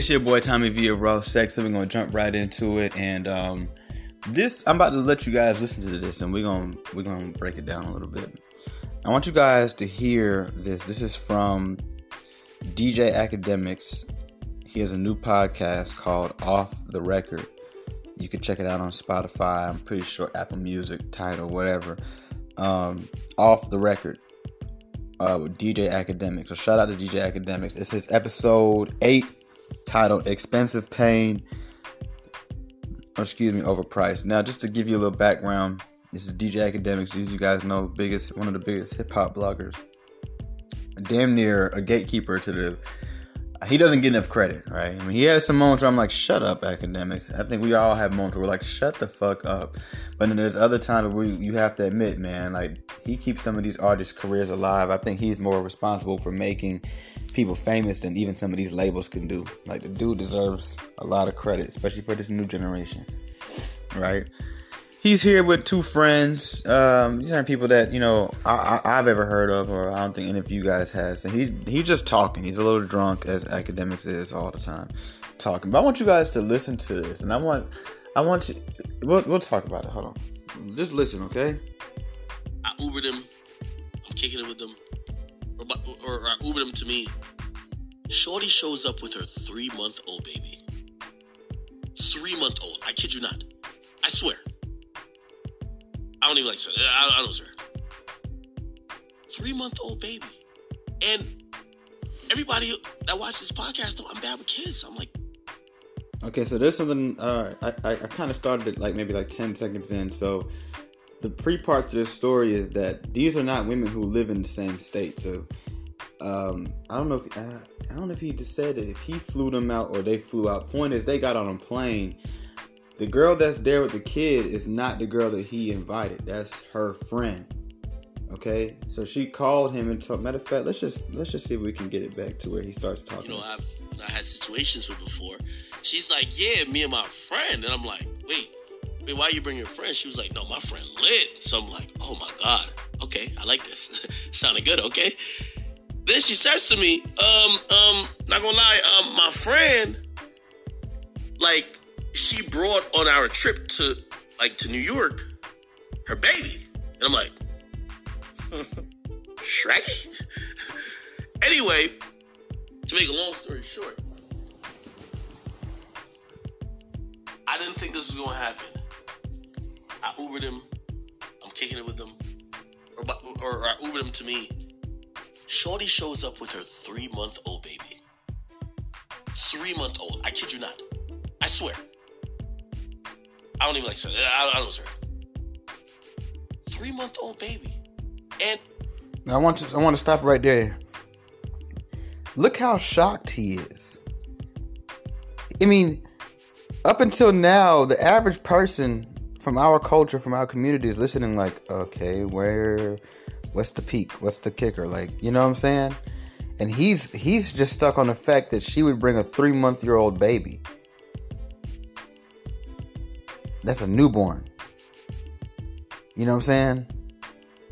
It's your boy Tommy V of Raw Sex, so we're gonna jump right into it. And um, this, I'm about to let you guys listen to this, and we're gonna we're gonna break it down a little bit. I want you guys to hear this. This is from DJ Akademiks. He has a new podcast called Off the Record. You can check it out on Spotify. I'm pretty sure Apple Music, Tidal, whatever. Um, off the Record uh, with DJ Akademiks. So shout out to DJ Akademiks. This is episode eight, titled "Expensive Pain." Or excuse me, overpriced. Now, just to give you a little background, this is DJ Akademiks, As you guys know, biggest one of the biggest hip hop bloggers. Damn near a gatekeeper to the he doesn't get enough credit, right? I mean, he has some moments where I'm like, shut up, Akademiks. I think we all have moments where we're like, shut the fuck up. But then there's other times where you have to admit, man, like, he keeps some of these artists' careers alive. I think he's more responsible for making people famous than even some of these labels can do. Like, the dude deserves a lot of credit, especially for this new generation, right? he's here with two friends. Um, these aren't people that you know I, have ever heard of, or I don't think any of you guys has. And he he's just talking. He's a little drunk, as Akademiks is all the time, talking. But I want you guys to listen to this, and I want I want you. We'll we'll talk about it. Hold on, just listen, okay? I Ubered him. I'm kicking it with them, or, or, Ubered him to me. Shorty shows up with her three month old baby. Three month old. I kid you not. I swear. I don't even like. I, I don't swear. Three month old baby. And everybody that watches this podcast, I'm bad with kids. I'm like, okay, so there's something. Uh, I I, I kind of started it like maybe like ten seconds in. So the pre part to this story is that these are not women who live in the same state. So um, I don't know if uh, I don't know if he just said it, if he flew them out or they flew out. Point is, they got on a plane the girl that's there with the kid is not the girl that he invited. That's her friend. Okay, so she called him and told. Matter of fact, let's just let's just see if we can get it back to where he starts talking. You know, I've I had situations with before. She's like, "Yeah, me and my friend," and I'm like, "Wait, why you bring your friend?" She was like, "No, my friend lit." So I'm like, "Oh my god, okay, I like this. Sounded good, okay." Then she says to me, "Um, um, not gonna lie, um, my friend, like, she brought on our trip to like to New York her baby. And I'm like, Shrek? anyway, to make a long story short, I didn't think this was gonna happen. I Ubered him. I'm kicking it with him. Or, or, or I Ubered him to me. Shorty shows up with her three month old baby. Three month old. I kid you not. I swear. I don't even like. I, don't swear. Three month old baby, and I want to. I want to stop right there. Look how shocked he is. I mean, up until now, the average person from our culture, from our community, is listening like, okay, where, what's the peak? What's the kicker? Like, you know what I'm saying? And he's he's just stuck on the fact that she would bring a three month year old baby. That's a newborn. You know what I'm saying?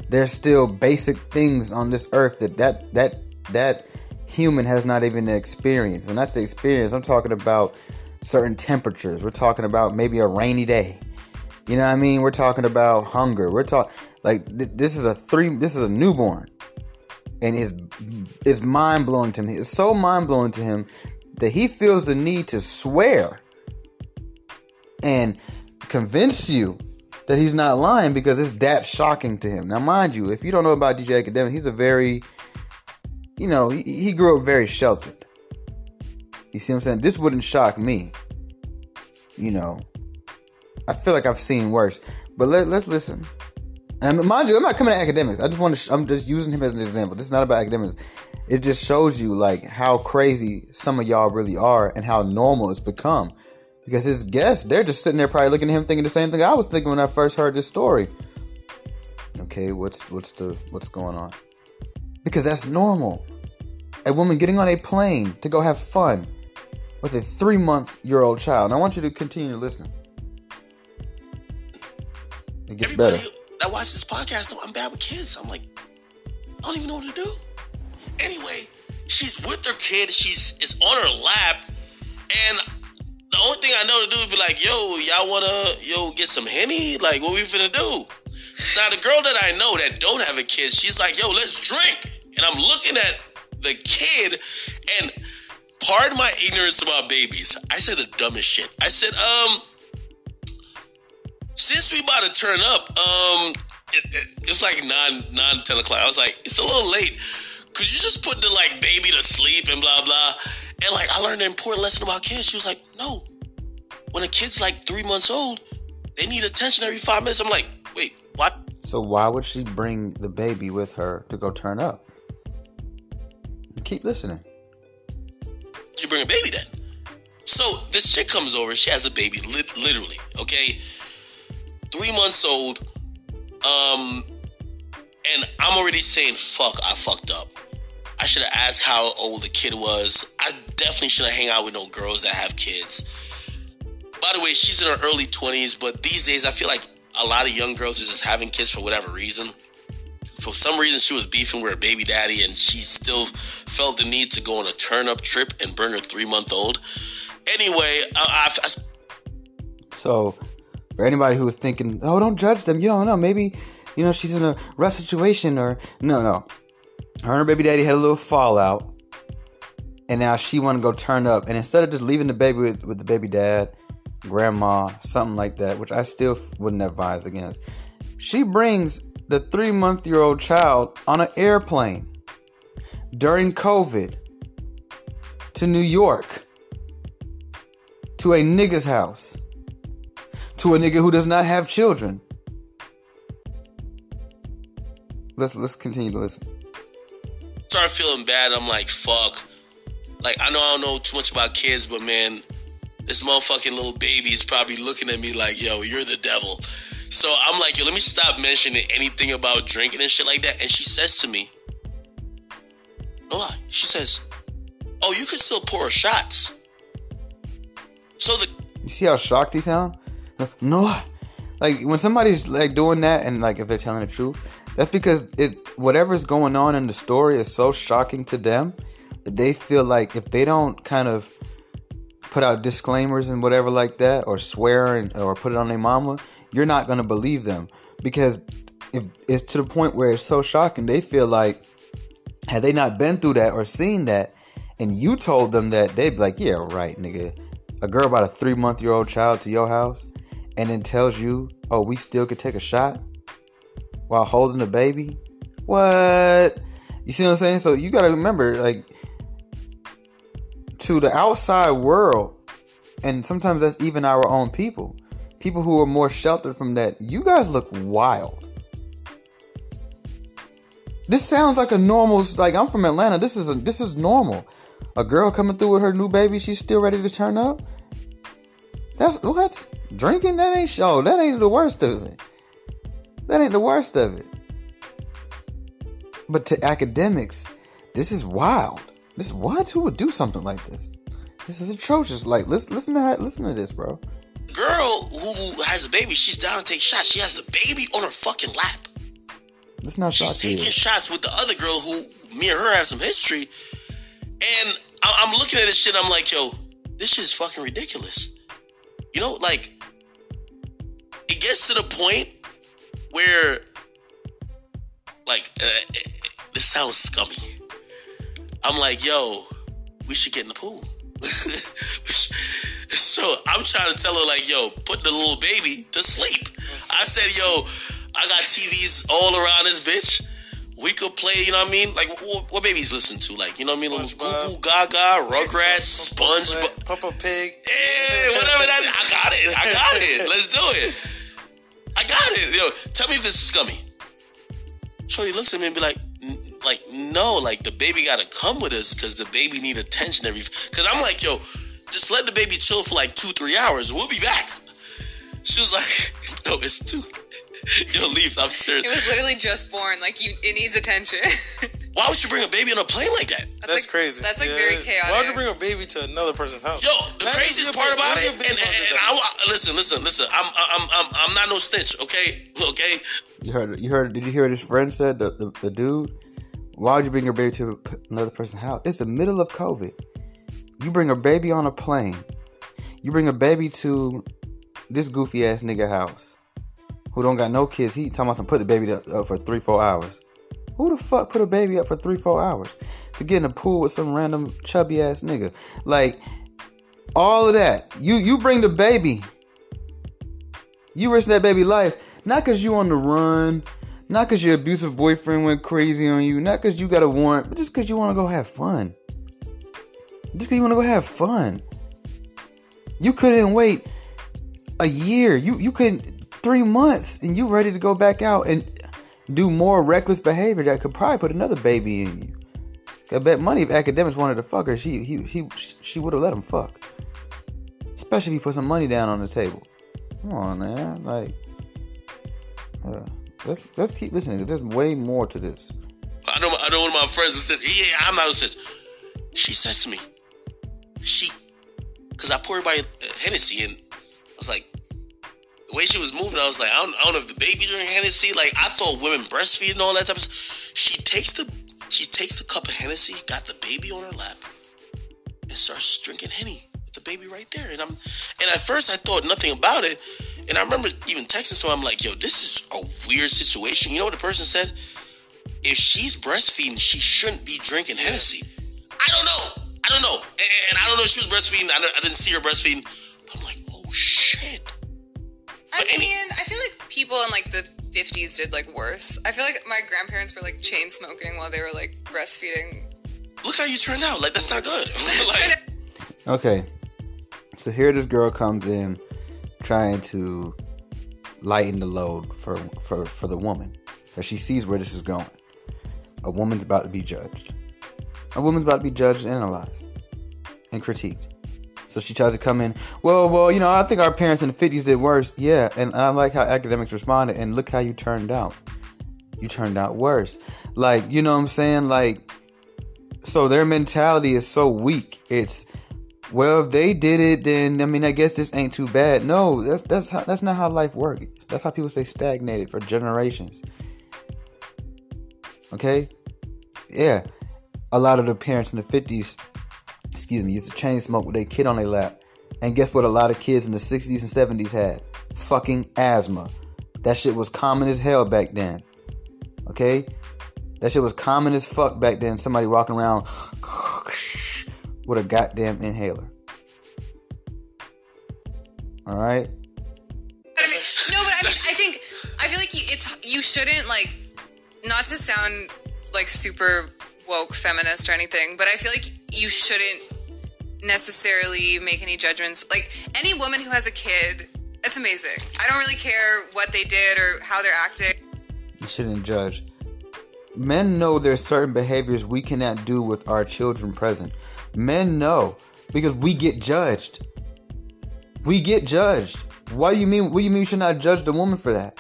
There's still basic things on this earth that that that that human has not even experienced. When I say experience, I'm talking about certain temperatures. We're talking about maybe a rainy day. You know what I mean? We're talking about hunger. We're talking like th- this is a three. This is a newborn, and it's it's mind blowing to me. It's so mind blowing to him that he feels the need to swear and convince you that he's not lying because it's that shocking to him. Now, mind you, if you don't know about DJ Akademiks, he's a very, you know, he, he grew up very sheltered. You see what I'm saying? This wouldn't shock me. You know, I feel like I've seen worse. But let, let's listen. And mind you, I'm not coming to Akademiks. I just want to. Sh- I'm just using him as an example. This is not about Akademiks. It just shows you like how crazy some of y'all really are and how normal it's become because his guests they're just sitting there probably looking at him thinking the same thing I was thinking when I first heard this story. Okay, what's what's the what's going on? Because that's normal. A woman getting on a plane to go have fun with a three month year old child. And I want you to continue to listen. It gets Everybody better. That watch this podcast, I'm bad with kids. I'm like, I don't even know what to do. Anyway, she's with her kid. She's is on her lap And the only thing I know to do is be like, yo, y'all wanna yo get some henny? Like, what we finna do? Now the girl that I know that don't have a kid, she's like, yo, let's drink. And I'm looking at the kid, and pardon my ignorance about babies. I said the dumbest shit. I said, um, since we about to turn up, um, it, it, it's like 9, 9, 10 o'clock. I was like, it's a little late. Could you just put the like baby to sleep and blah blah? And like I learned an important lesson about kids. She was like, no. When a kid's like three months old, they need attention every five minutes. I'm like, wait, what? So why would she bring the baby with her to go turn up? Keep listening. She bring a baby then. So this chick comes over. She has a baby, li- literally. Okay, three months old. Um, and I'm already saying, "Fuck, I fucked up." I should have asked how old the kid was. I definitely shouldn't hang out with no girls that have kids. By the way, she's in her early 20s, but these days I feel like a lot of young girls are just having kids for whatever reason. For some reason, she was beefing with her baby daddy, and she still felt the need to go on a turn up trip and bring her three month old. Anyway, I, I, I, So, for anybody who was thinking, "Oh, don't judge them," you don't know. Maybe, you know, she's in a rough situation, or no, no. Her and her baby daddy had a little fallout, and now she want to go turn up. And instead of just leaving the baby with, with the baby dad, grandma, something like that, which I still wouldn't advise against, she brings the three month year old child on an airplane during COVID to New York to a nigga's house to a nigga who does not have children. Let's let's continue to listen. Start feeling bad. I'm like, fuck. Like, I know I don't know too much about kids, but man, this motherfucking little baby is probably looking at me like, yo, you're the devil. So I'm like, yo, let me stop mentioning anything about drinking and shit like that. And she says to me, no lie, she says, oh, you can still pour shots. So the You see how shocked he sound? No, like when somebody's like doing that, and like if they're telling the truth, that's because it whatever's going on in the story is so shocking to them that they feel like if they don't kind of put out disclaimers and whatever like that, or swear and, or put it on their mama, you're not gonna believe them because if it's to the point where it's so shocking, they feel like had they not been through that or seen that, and you told them that, they'd be like, yeah, right, nigga. A girl about a three month year old child to your house and then tells you, oh, we still could take a shot while holding the baby? What? You see what I'm saying? So you gotta remember, like, to the outside world, and sometimes that's even our own people, people who are more sheltered from that, you guys look wild. This sounds like a normal like I'm from Atlanta. This is a this is normal. A girl coming through with her new baby, she's still ready to turn up. That's what? Drinking? That ain't show. That ain't the worst of it. That ain't the worst of it. But to Akademiks, this is wild. This what? Who would do something like this? This is atrocious. Like, listen, listen to listen to this, bro. girl who has a baby, she's down to take shots. She has the baby on her fucking lap. Let's not She's taking shots with the other girl who me and her have some history. And I- I'm looking at this shit. I'm like, yo, this shit is fucking ridiculous. You know, like it gets to the point where, like, uh, this sounds scummy. I'm like, yo, we should get in the pool. so I'm trying to tell her, like, yo, put the little baby to sleep. I said, yo, I got TVs all around this bitch. We could play, you know what I mean? Like, what, what babies listen to? Like, you know what I mean? Little. Goo Goo Gaga, Rugrats, SpongeBob. Peppa Pig. Yeah, whatever that is. I got it. I got it. Let's do it. I got it. Yo, tell me if this is scummy. Shorty looks at me and be like, like, no, like the baby gotta come with us because the baby need attention every. Because I'm like, yo, just let the baby chill for like two, three hours. We'll be back. She was like, no, it's two. Yo, leave. I'm It was literally just born. Like you, it needs attention. Why would you bring a baby on a plane like that? That's like, crazy. That's like Yeah. very chaotic. Why would you bring a baby to another person's house? Yo, the That is craziest part about what it, is and, and, and that? I listen, listen, listen. I'm, I'm, I'm, I'm not no snitch. Okay, okay. You heard? You heard? Did you hear what his friend said? The the, the dude. Why would you bring your baby to another person's house? It's the middle of COVID. You bring a baby on a plane. You bring a baby to this goofy ass nigga house who don't got no kids. He talking about some put the baby up, for three, four hours. Who the fuck put a baby up for three, four hours to get in a pool with some random chubby ass nigga? Like all of that. You you bring the baby. You risk that baby life not because you on the run, not because your abusive boyfriend went crazy on you, not because you got a warrant, but just because you want to go have fun. Just because you want to go have fun. You couldn't wait a year. You you couldn't three months, and you ready to go back out and do more reckless behavior that could probably put another baby in you. I bet money if Akademiks wanted to fuck her, she he, he she would have let him fuck. Especially if he put some money down on the table. Come on, man. Like, uh, let's let's keep listening. There's way more to this. I know, I know one of my friends that said, "Yeah, I'm not." Said, she says to me, she, because I poured by Hennessy, and I was like, the way she was moving, I was like, I don't, I don't know if the baby drinking Hennessy. Like I thought women breastfeed and all that type of. stuff. She takes the she takes the cup of Hennessy, got the baby on her lap, and starts drinking Henny with the baby right there. And I'm and at first I thought nothing about it. And I remember even texting someone, I'm like, yo, this is a weird situation. You know what the person said? If she's breastfeeding, she shouldn't be drinking Hennessy. I don't know. I don't know. And, and I don't know if she was breastfeeding. I, I didn't see her breastfeeding. But I'm like, oh shit. I But any- mean, I feel like people in like the 50s did like worse. I feel like my grandparents were like chain smoking while they were like breastfeeding. Look how you turned out. Like that's not good. like, Okay. So here this girl comes in trying to lighten the load for for, for the woman. Because she sees where this is going. A woman's about to be judged. A woman's about to be judged and analyzed and critiqued. So she tries to come in, well, well, you know, I think our parents in the 50s did worse. Yeah, and I like how Akademiks responded, and look how you turned out. You turned out worse. Like, you know what I'm saying? Like, so their mentality is so weak. It's well, if they did it, then I mean, I guess this ain't too bad. No, that's that's how, that's not how life works. That's how people stay stagnated for generations. Okay, yeah, a lot of the parents in the fifties, excuse me, used to chain smoke with their kid on their lap, and guess what? A lot of kids in the sixties and seventies had fucking asthma. That shit was common as hell back then. Okay, that shit was common as fuck back then. Somebody walking around with a goddamn inhaler. All right. No, but I mean, I think I feel like you, it's you shouldn't like not to sound like super woke feminist or anything, but I feel like you shouldn't necessarily make any judgments. Like any woman who has a kid, it's amazing. I don't really care what they did or how they're acting. You shouldn't judge. Men know there's certain behaviors we cannot do with our children present. Men know because we get judged. We get judged. Why do you mean? What do you mean you should not judge the woman for that?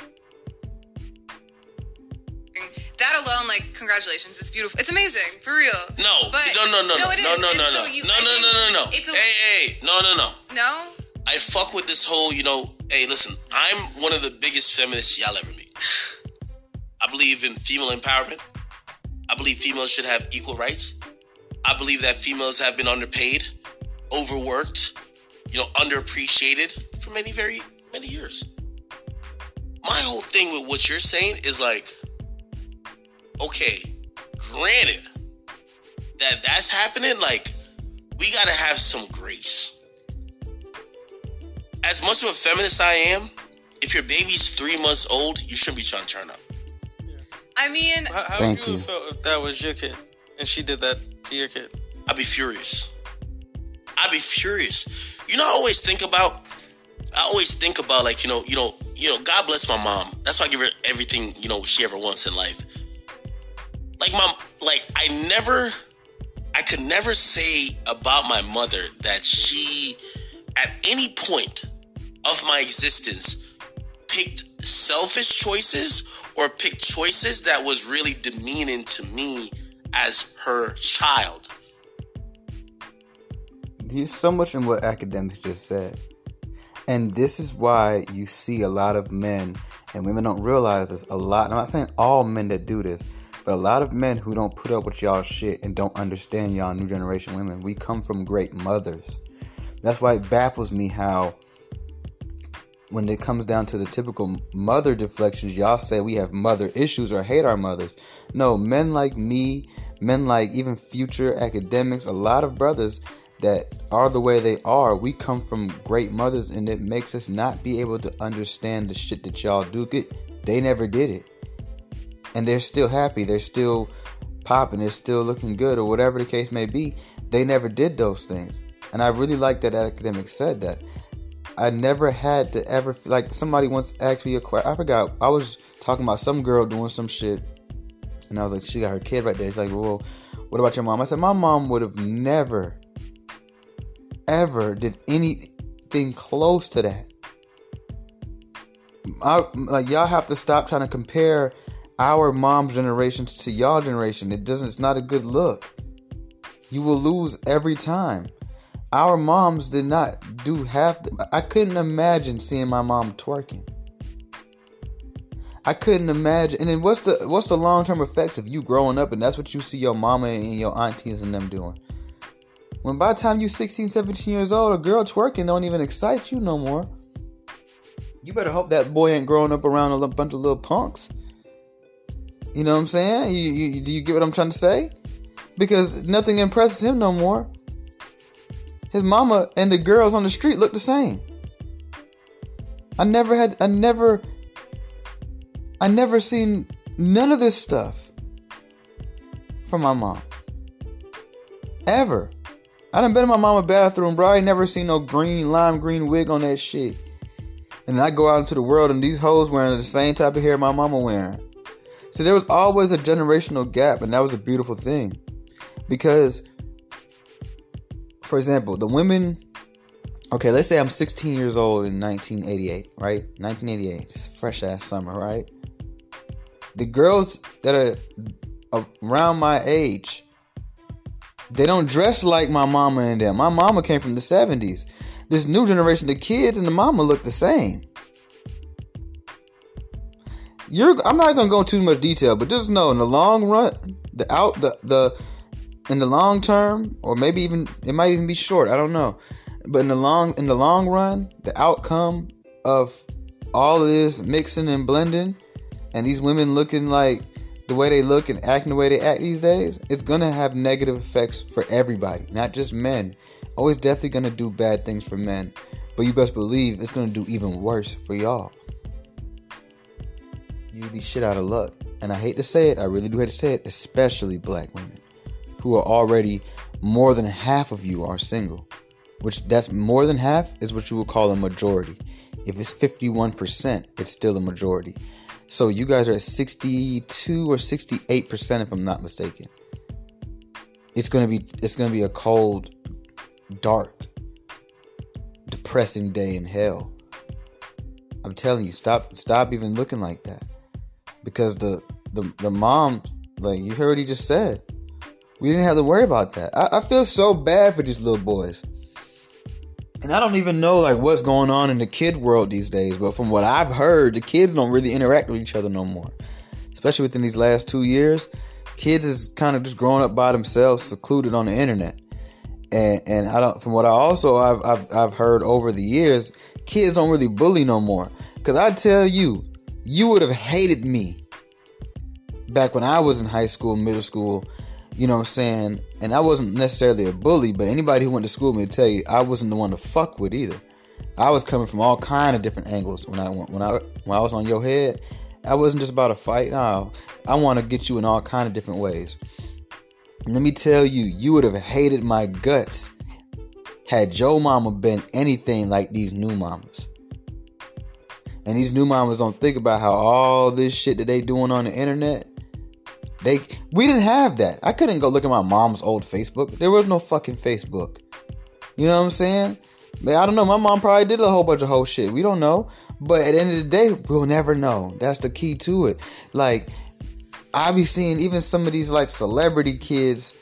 That alone, like, congratulations, it's beautiful. It's amazing, for real. no, but no, no, no, no, it no, is. no, no, so no, you- no, no, no, no, no. It's a, Hey, hey, no, no, no. no. I fuck with this whole, you know, hey, listen, I'm one of the biggest feminists y'all ever meet. I believe in female empowerment. I believe females should have equal rights. I believe that females have been underpaid, overworked, you know, underappreciated for many, very many years. My whole thing with what you're saying is like, okay, granted that that's happening, like, we gotta have some grace as much of a feminist I am, if your baby's three months old, you shouldn't be trying to turn up. I mean, How, how would you you. have felt if that was your kid and she did that to your kid? I'd be furious. I'd be furious. You know, I always think about. I always think about like you know, you know, you know. God bless my mom. That's why I give her everything you know she ever wants in life. Like mom, like I never, I could never say about my mother that she, at any point of my existence, picked selfish choices or picked choices that was really demeaning to me as her child. There's so much in what Akademiks just said. And this is why you see a lot of men and women don't realize this a lot. I'm not saying all men that do this, a lot of men who don't put up with y'all shit and don't understand y'all new generation women. We come from great mothers. That's why it baffles me how when it comes down to the typical mother deflections, y'all say we have mother issues or hate our mothers. No, men like me, men like even future Akademiks, a lot of brothers that are the way they are, we come from great mothers and it makes us not be able to understand the shit that y'all do. Get, They never did it. And they're still happy. They're still popping. They're still looking good or whatever the case may be. They never did those things. And I really like that academic said that. I never had to ever like somebody once asked me a question. I forgot. I was talking about some girl doing some shit, and I was like, she got her kid right there. She's like, well, what about your mom? I said, my mom would have never, ever did anything close to that. I, like y'all have to stop trying to compare our mom's generation to y'all generation. It doesn't. It's not a good look. You will lose every time our moms did not do half. The, I couldn't imagine seeing my mom twerking. I couldn't imagine. And then what's the what's the long term effects of you growing up and that's what you see your mama and your aunties and them doing? When by the time you 16, 17 years old, a girl twerking don't even excite you no more. You better hope that boy ain't growing up around a bunch of little punks. You know what I'm saying? You, you, do you get what I'm trying to say? Because nothing impresses him no more. His mama and the girls on the street look the same. I never had, I never, I never seen none of this stuff from my mom. Ever. I done been in my mama bathroom, bro. I ain't never seen no green, lime green wig on that shit. And I go out into the world and these hoes wearing the same type of hair my mama wearing. So there was always a generational gap, and that was a beautiful thing. Because for example, the women. Okay, let's say I'm 16 years old in 1988, right? 1988, fresh ass summer, right? The girls that are around my age, they don't dress like my mama and them. My mama came from the 70s. This new generation, the kids and the mama look the same. You're I'm not gonna go into too much detail, but just know in the long run, the out the the in the long term, or maybe even it might even be short. I don't know. But in the long in the long run, the outcome of all this mixing and blending, and these women looking like the way they look and acting the way they act these days, it's gonna have negative effects for everybody, not just men. Always definitely gonna do bad things for men, but you best believe it's gonna do even worse for y'all. You be shit out of luck, and I hate to say it, I really do hate to say it, especially black women who are already more than half of you are single, which that's more than half is what you would call a majority. If it's 51%, it's still a majority. So you guys are at 62 or 68% if I'm not mistaken. It's going to be it's going to be a cold, dark, depressing day in hell. I'm telling you, stop stop even looking like that. Because the the the mom like you heard what he just said we didn't have to worry about that. I, I feel so bad for these little boys. And I don't even know like what's going on in the kid world these days, but from what I've heard, the kids don't really interact with each other no more. Especially within these last two years, kids is kind of just growing up by themselves, secluded on the internet. And and I don't from what I also I've I've, I've heard over the years, kids don't really bully no more. Cause I tell you, you would have hated me back when I was in high school, middle school, you know what I'm saying? And I wasn't necessarily a bully, but anybody who went to school with me would tell you I wasn't the one to fuck with either. I was coming from all kind of different angles when I when I when I was on your head. I wasn't just about a fight. No, I want to get you in all kind of different ways. And let me tell you, you would have hated my guts had your mama been anything like these new mamas. And these new mamas don't think about how all this shit that they doing on the internet they we didn't have that. I couldn't go look at my mom's old Facebook. There was no fucking Facebook. You know what I'm saying? Man, I don't know. My mom probably did a whole bunch of whole shit. We don't know. But at the end of the day, we'll never know. That's the key to it. Like, I be seeing even some of these like celebrity kids,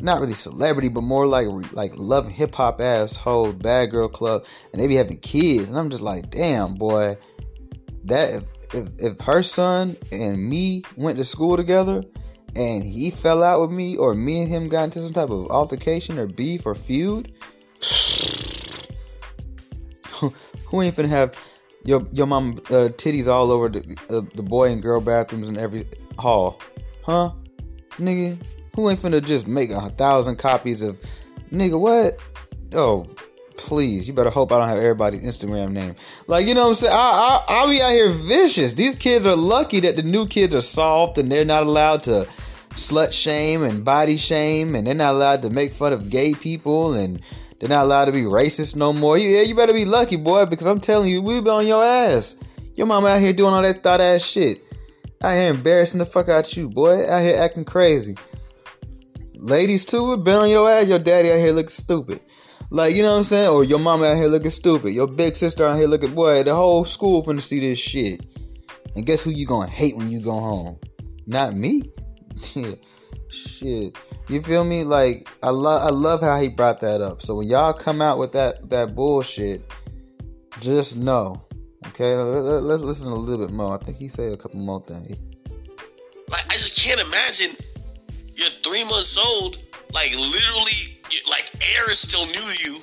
not really celebrity, but more like like love hip hop asshole, bad girl club, and they be having kids, and I'm just like, damn boy, that if if her son and me went to school together and he fell out with me, or me and him got into some type of altercation or beef or feud, who ain't finna have your your mom uh, titties all over the uh, the boy and girl bathrooms in every hall, huh? Nigga, who ain't finna just make a thousand copies of nigga what? Oh, please, you better hope I don't have everybody's Instagram name. Like, you know what I'm saying? I, I, I'll be out here vicious. These kids are lucky that the new kids are soft and they're not allowed to slut shame and body shame and they're not allowed to make fun of gay people and they're not allowed to be racist no more. Yeah, you better be lucky, boy, because I'm telling you, we be on your ass. Your mama out here doing all that thought ass shit. Out here embarrassing the fuck out you, boy. Out here acting crazy. Ladies too, been on your ass. Your daddy out here looking stupid. Like, you know what I'm saying? Or your mama out here looking stupid. Your big sister out here looking, boy, the whole school finna see this shit. And guess who you gonna hate when you go home? Not me. shit. You feel me? Like I love I love how he brought that up. So when y'all come out with that that bullshit, just know. Okay, let, us listen a little bit more. I think he said a couple more things. Like I just can't imagine you're three months old, like literally like air is still new to you.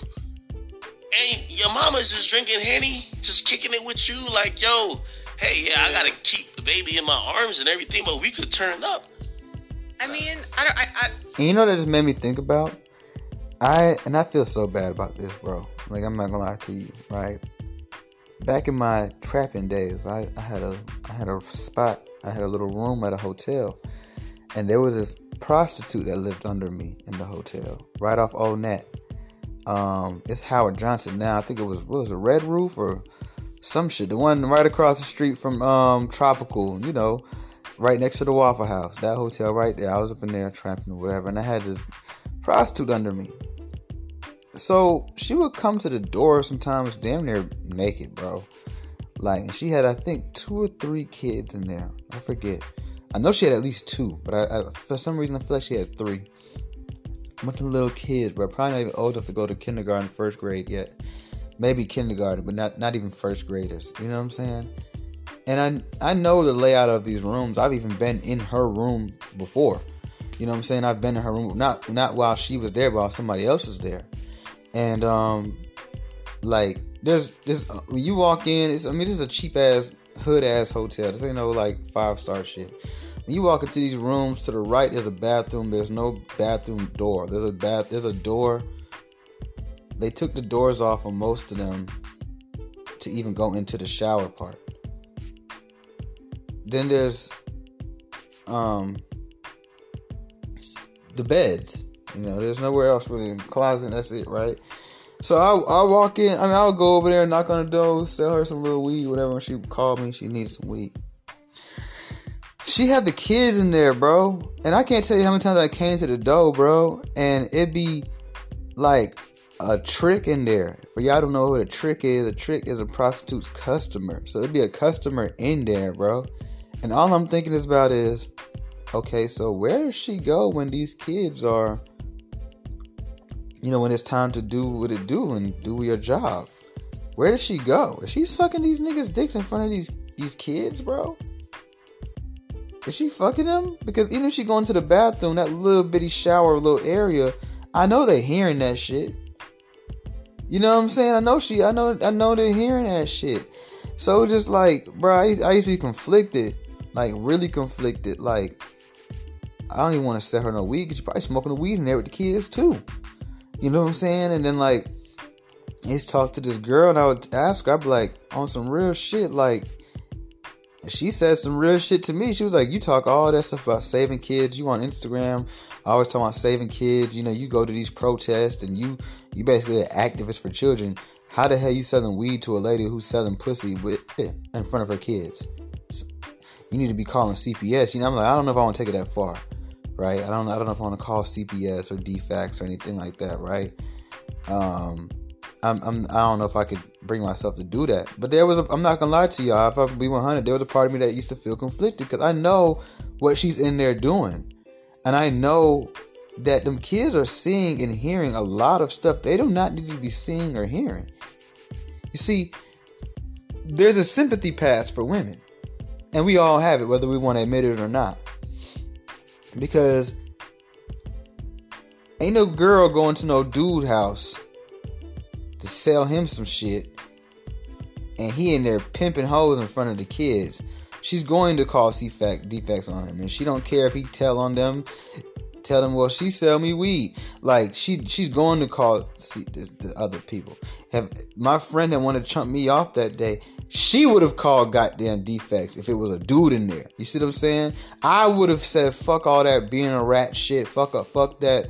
And your mama's just drinking Henny, just kicking it with you, like, yo, hey, yeah, I gotta keep the baby in my arms and everything, but we could turn up. I mean, I don't, I, I... And you know what that just made me think about? I, and I feel so bad about this, bro. Like, I'm not gonna lie to you, right? Back in my trapping days, I, I had a, I had a spot, I had a little room at a hotel, and there was this prostitute that lived under me in the hotel, right off Old. Um, it's Howard Johnson now. I think it was was a Red Roof or some shit. The one right across the street from um, Tropical, you know, right next to the Waffle House. That hotel right there. I was up in there trapping or whatever, and I had this prostitute under me. So she would come to the door sometimes damn near naked, bro. Like, and she had I think two or three kids in there. I forget. I know she had at least two, but I, I, for some reason I feel like she had three. A bunch of little kids, but probably not even old enough to go to kindergarten, first grade yet. Maybe kindergarten, but not not even first graders. You know what I'm saying? And I I know the layout of these rooms. I've even been in her room before. You know what I'm saying? I've been in her room not not while she was there, but while somebody else was there. And um, like there's this when you walk in, it's I mean this is a cheap ass hood ass hotel. This ain't no like five star shit. When you walk into these rooms, to the right there's a bathroom. There's no bathroom door. There's a bath. There's a door. They took the doors off of most of them to even go into the shower part. Then there's um the beds. You know, there's nowhere else really. Closet. That's it, right? So I I walk in. I mean, I'll go over there, knock on the door, sell her some little weed, whatever. When she called me, she needs some weed. She had the kids in there, bro, and I can't tell you how many times I came to the door, bro, and it'd be like a trick in there. For y'all don't know what a trick is, a trick is a prostitute's customer. So it'd be a customer in there, bro. And all I'm thinking about is, okay, so where does she go when these kids are you know, when it's time to do what it do and do your job. Where does she go? Is she sucking these niggas' dicks in front of these these kids, bro? Is she fucking them? Because even if she going to the bathroom, that little bitty shower little area, I know they hearing that shit. You know what I'm saying? I know she, I know, I know they're hearing that shit. So just like, bro, I used, I used to be conflicted, like really conflicted. Like, I don't even want to set her no weed because she probably smoking the weed in there with the kids too. You know what I'm saying? And then like he's talked to this girl and I would ask her, I'd be like, on some real shit, like she said some real shit to me. She was like, You talk all that stuff about saving kids. You on Instagram, always talk about saving kids. You know, you go to these protests and you you basically an activist for children. How the hell you selling weed to a lady who's selling pussy with eh, in front of her kids? You need to be calling CPS. You know, I'm like, I don't know if I want to take it that far right? I don't I don't know if I want to call CPS or DFACS or anything like that, right? Um, I'm, I'm I don't know if I could bring myself to do that. But there was I'm not gonna lie to y'all. If I could be 100, there was a part of me that used to feel conflicted because I know what she's in there doing, and I know that them kids are seeing and hearing a lot of stuff they do not need to be seeing or hearing. You see, there's a sympathy pass for women, and we all have it, whether we want to admit it or not. Because ain't no girl going to no dude house to sell him some shit and he in there pimping hoes in front of the kids. She's going to cause defect DFACS on him, and she don't care if he tell on them, tell them, well, she sell me weed. Like she she's going to call see, the, the other people. Have my friend that wanted to chump me off that day, she would have called goddamn DFACS if it was a dude in there. You see what I'm saying? I would have said, fuck all that being a rat shit. Fuck up, fuck that,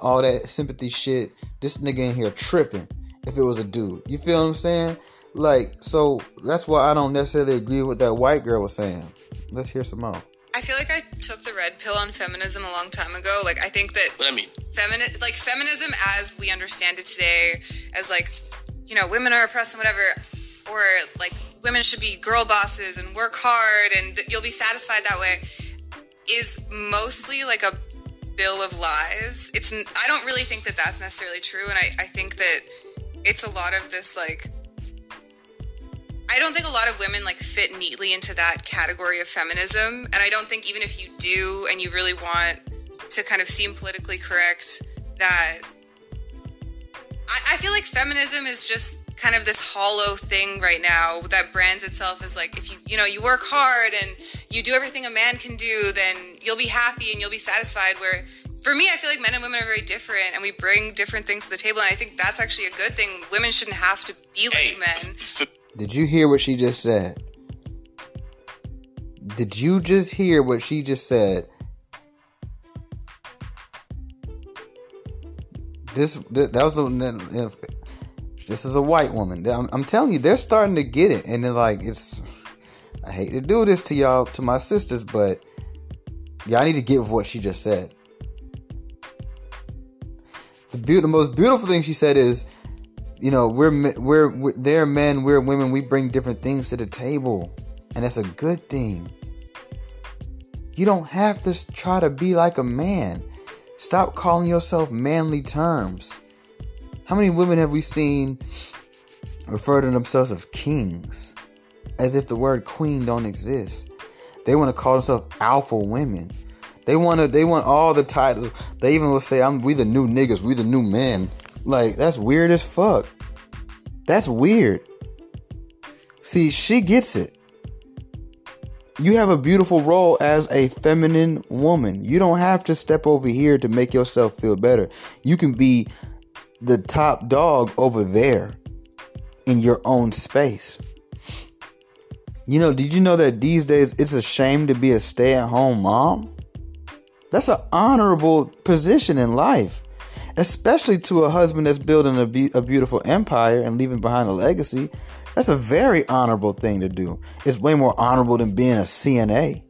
all that sympathy shit. This nigga in here tripping. If it was a dude, you feel what I'm saying? Like, so that's why I don't necessarily agree with that white girl was saying. Let's hear some more. I feel like I took the red pill on feminism a long time ago. Like I think that What I mean, femini- like feminism as we understand it today, as like you know women are oppressed and whatever, or like women should be girl bosses and work hard and you'll be satisfied that way, is mostly like a bill of lies. It's I don't really think that that's necessarily true, and I I think that it's a lot of this like I don't think a lot of women like fit neatly into that category of feminism. And I don't think even if you do and you really want to kind of seem politically correct, that I, I feel like feminism is just kind of this hollow thing right now that brands itself as like if you you know you work hard and you do everything a man can do then you'll be happy and you'll be satisfied. Where for me i feel like men and women are very different and we bring different things to the table. And i think that's actually a good thing. Women shouldn't have to be like men. Did you hear what she just said? Did you just hear what she just said? This that was a, this is a white woman. I'm, I'm telling you, they're starting to get it, and they're like, it's. I hate to do this to y'all, to my sisters, but y'all need to get with what she just said. The, be- the most beautiful thing she said is, you know we're we're, we're they're men we're women we bring different things to the table and that's a good thing you don't have to try to be like a man stop calling yourself manly terms how many women have we seen refer to themselves as kings as if the word queen don't exist they want to call themselves alpha women they want to they want all the titles they even will say i'm we the new niggas we the new men like that's weird as fuck. That's weird. See, she gets it. You have a beautiful role as a feminine woman. You don't have to step over here to make yourself feel better. You can be the top dog over there in your own space. You know, did you know that these days it's a shame to be a stay at home mom? That's an honorable position in life especially to a husband that's building a, be- a beautiful empire and leaving behind a legacy. That's a very honorable thing to do. It's way more honorable than being a CNA.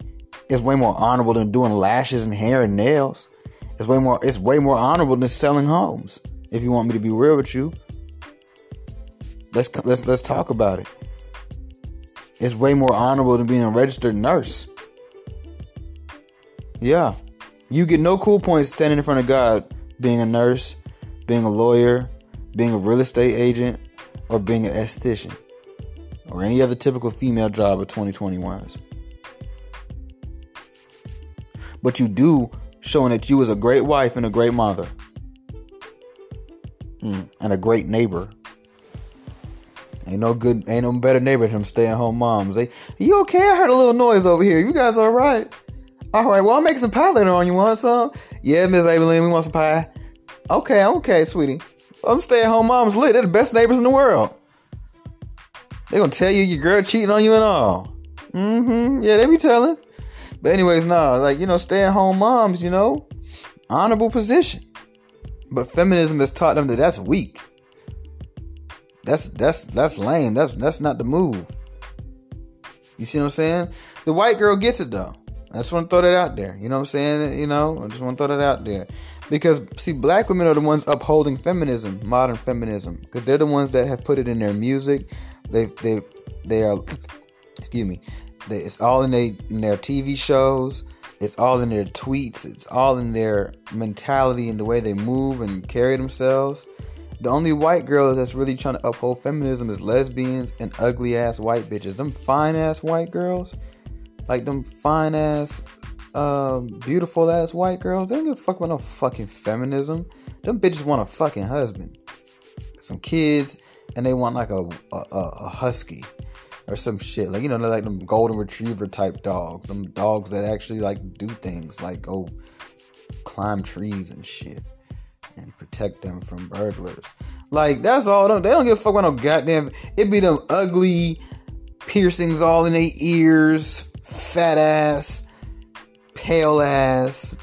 It's way more honorable than doing lashes and hair and nails. It's way more. It's way more honorable than selling homes. If you want me to be real with you, let's let's let's talk about it. It's way more honorable than being a registered nurse. Yeah, you get no cool points standing in front of God being a nurse, being a lawyer, being a real estate agent, or being an esthetician, or any other typical female job of 2021s. But you do showing that you was a great wife and a great mother, and a great neighbor. Ain't no good, ain't no better neighbor than them stay-at-home moms. They, you okay? I heard a little noise over here. You guys all right? All right. Well, I'm making some pie later on. You want some? Yeah, Miss Abilene, we want some pie. Okay, okay, sweetie. I'm stay-at-home moms lit. They're the best neighbors in the world. They gonna tell you your girl cheating on you and all. Mm-hmm. Yeah, they be telling. But anyways, nah, like you know, stay-at-home moms, you know, honorable position. But feminism has taught them that that's weak. That's that's that's lame. That's that's not the move. You see what I'm saying? The white girl gets it though. I just want to throw that out there. You know what I'm saying? You know, I just want to throw that out there. Because see, black women are the ones upholding feminism, modern feminism, because they're the ones that have put it in their music. They they they are, excuse me, they, it's all in they in their TV shows. It's all in their tweets. It's all in their mentality and the way they move and carry themselves. The only white girls that's really trying to uphold feminism is lesbians and ugly ass white bitches. Them fine ass white girls, like them fine ass um, beautiful ass white girls. They don't give a fuck about no fucking feminism. Them bitches want a fucking husband, some kids, and they want like a, a, a husky or some shit. Like you know, like them golden retriever type dogs. Them dogs that actually like do things, like go climb trees and shit, and protect them from burglars. Like that's all. They don't give a fuck about no goddamn. It be them ugly piercings all in their ears, fat ass, pale ass,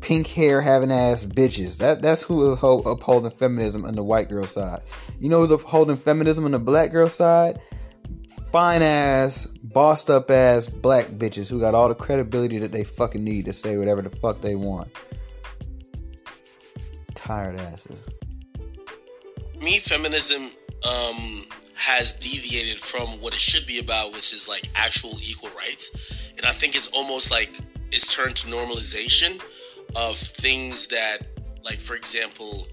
pink hair having ass bitches. That that's who is ho- upholding feminism on the white girl side. You know who's upholding feminism on the black girl side? Fine ass, bossed up ass black bitches who got all the credibility that they fucking need to say whatever the fuck they want. Tired asses. me, feminism um, has deviated from what it should be about, which is like actual equal rights. And I think it's almost like it's turned to normalization of things that, like, for example,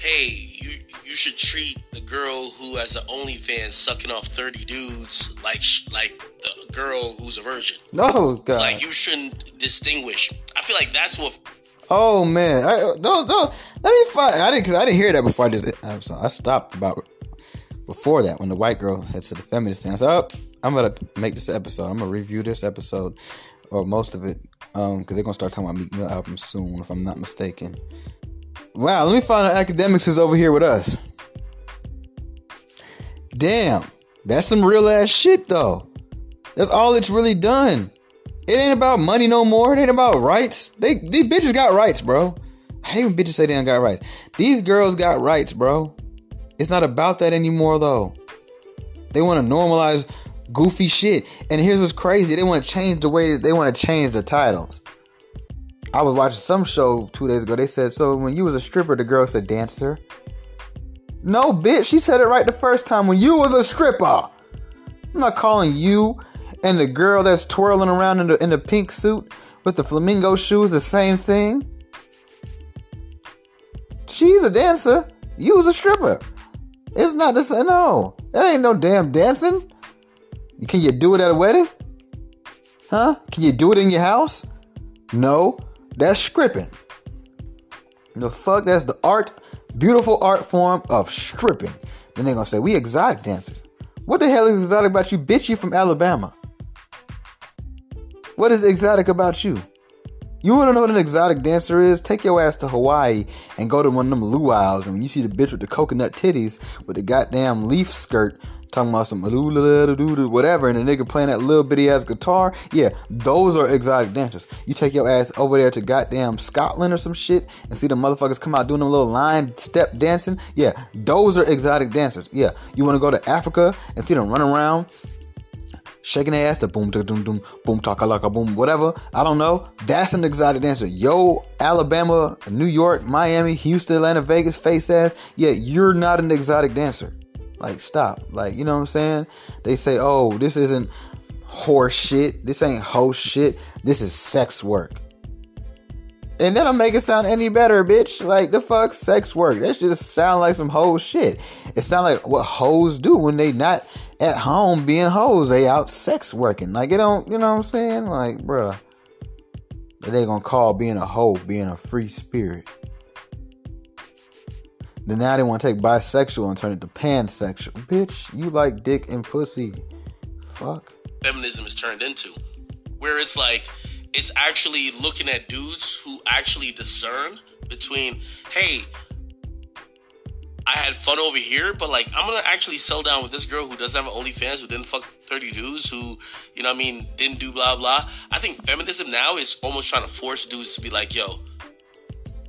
hey, you you should treat the girl who has an OnlyFans sucking off thirty dudes like like the girl who's a virgin. No, God. It's like you shouldn't distinguish. I feel like that's what Oh man, I, don't, don't, let me find. I didn't, cause I didn't hear that before I did it. I, was- I stopped about before that when the white girl had said the feminist thing. I said, "Oh, I'm gonna make this episode. I'm gonna review this episode or most of it, um, because they're gonna start talking about Meek Mill album soon, if I'm not mistaken." Wow, let me find out Akademiks is over here with us. Damn, that's some real ass shit though. That's all it's really done. It ain't about money no more. It ain't about rights. They these bitches got rights, bro. I hate when bitches say they don't got rights. These girls got rights, bro. It's not about that anymore though. They want to normalize goofy shit. And here's what's crazy. They want to change the way that they want to change the titles. I was watching some show two days ago. They said, so when you was a stripper, the girl said dancer. No, bitch. She said it right the first time when you was a stripper. I'm not calling you and the girl that's twirling around in the in the pink suit with the flamingo shoes the same thing. She's a dancer. You was a stripper. It's not the same. No, that ain't no damn dancing. Can you do it at a wedding? Huh? Can you do it in your house? No, that's stripping. The fuck? That's the art, beautiful art form of stripping. Then they gonna say we exotic dancers. What the hell is exotic about you, bitch? You from Alabama? What is exotic about you? You wanna know what an exotic dancer is? Take your ass to Hawaii and go to one of them luau's, and when you see the bitch with the coconut titties with the goddamn leaf skirt, talking about some whatever, and the nigga playing that little bitty ass guitar, yeah, those are exotic dancers. You take your ass over there to goddamn Scotland or some shit and see the motherfuckers come out doing them little line step dancing, yeah, those are exotic dancers. Yeah, you wanna go to Africa and see them run around shaking their ass to boom, boom, boom, boom, taka laka, boom, whatever. I don't know. That's an exotic dancer. Yo, Alabama, New York, Miami, Houston, Atlanta, Vegas, face ass. Yeah, you're not an exotic dancer. Like, stop. Like, you know what I'm saying? They say, oh, this isn't horse shit. This ain't host shit. This is sex work. And that don't make it sound any better, bitch. Like the fuck, sex work. That just sound like some hoe shit. It sound like what hoes do when they not at home being hoes. They out sex working. Like it don't, you know what I'm saying? Like, bruh. They gonna call being a hoe being a free spirit. Then now they want to take bisexual and turn it to pansexual. Bitch, you like dick and pussy. Fuck. feminism is turned into, where it's like it's actually looking at dudes who actually discern between, hey, I had fun over here, but like I'm gonna actually sell down with this girl who doesn't have an OnlyFans, who didn't fuck 30 dudes, who you know I mean didn't do blah blah. I think feminism now is almost trying to force dudes to be like, yo,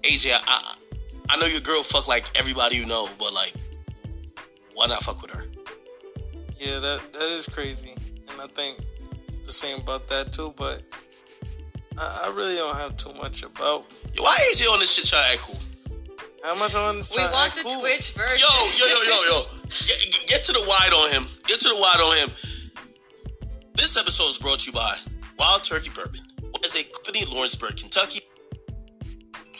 AJ, I I, I know your girl fuck like everybody you know, but like, why not fuck with her? Yeah, that that is crazy, and I think the same about that too. But I, I really don't have too much about Yo, why AJ on this shit trying to act cool? how much on this. We trying to want act the cool. Twitch version. Yo, yo, yo, yo, yo. Get, get to the wide on him. Get to the wide on him. This episode is brought to you by Wild Turkey Bourbon. What is a company in Lawrenceburg, Kentucky?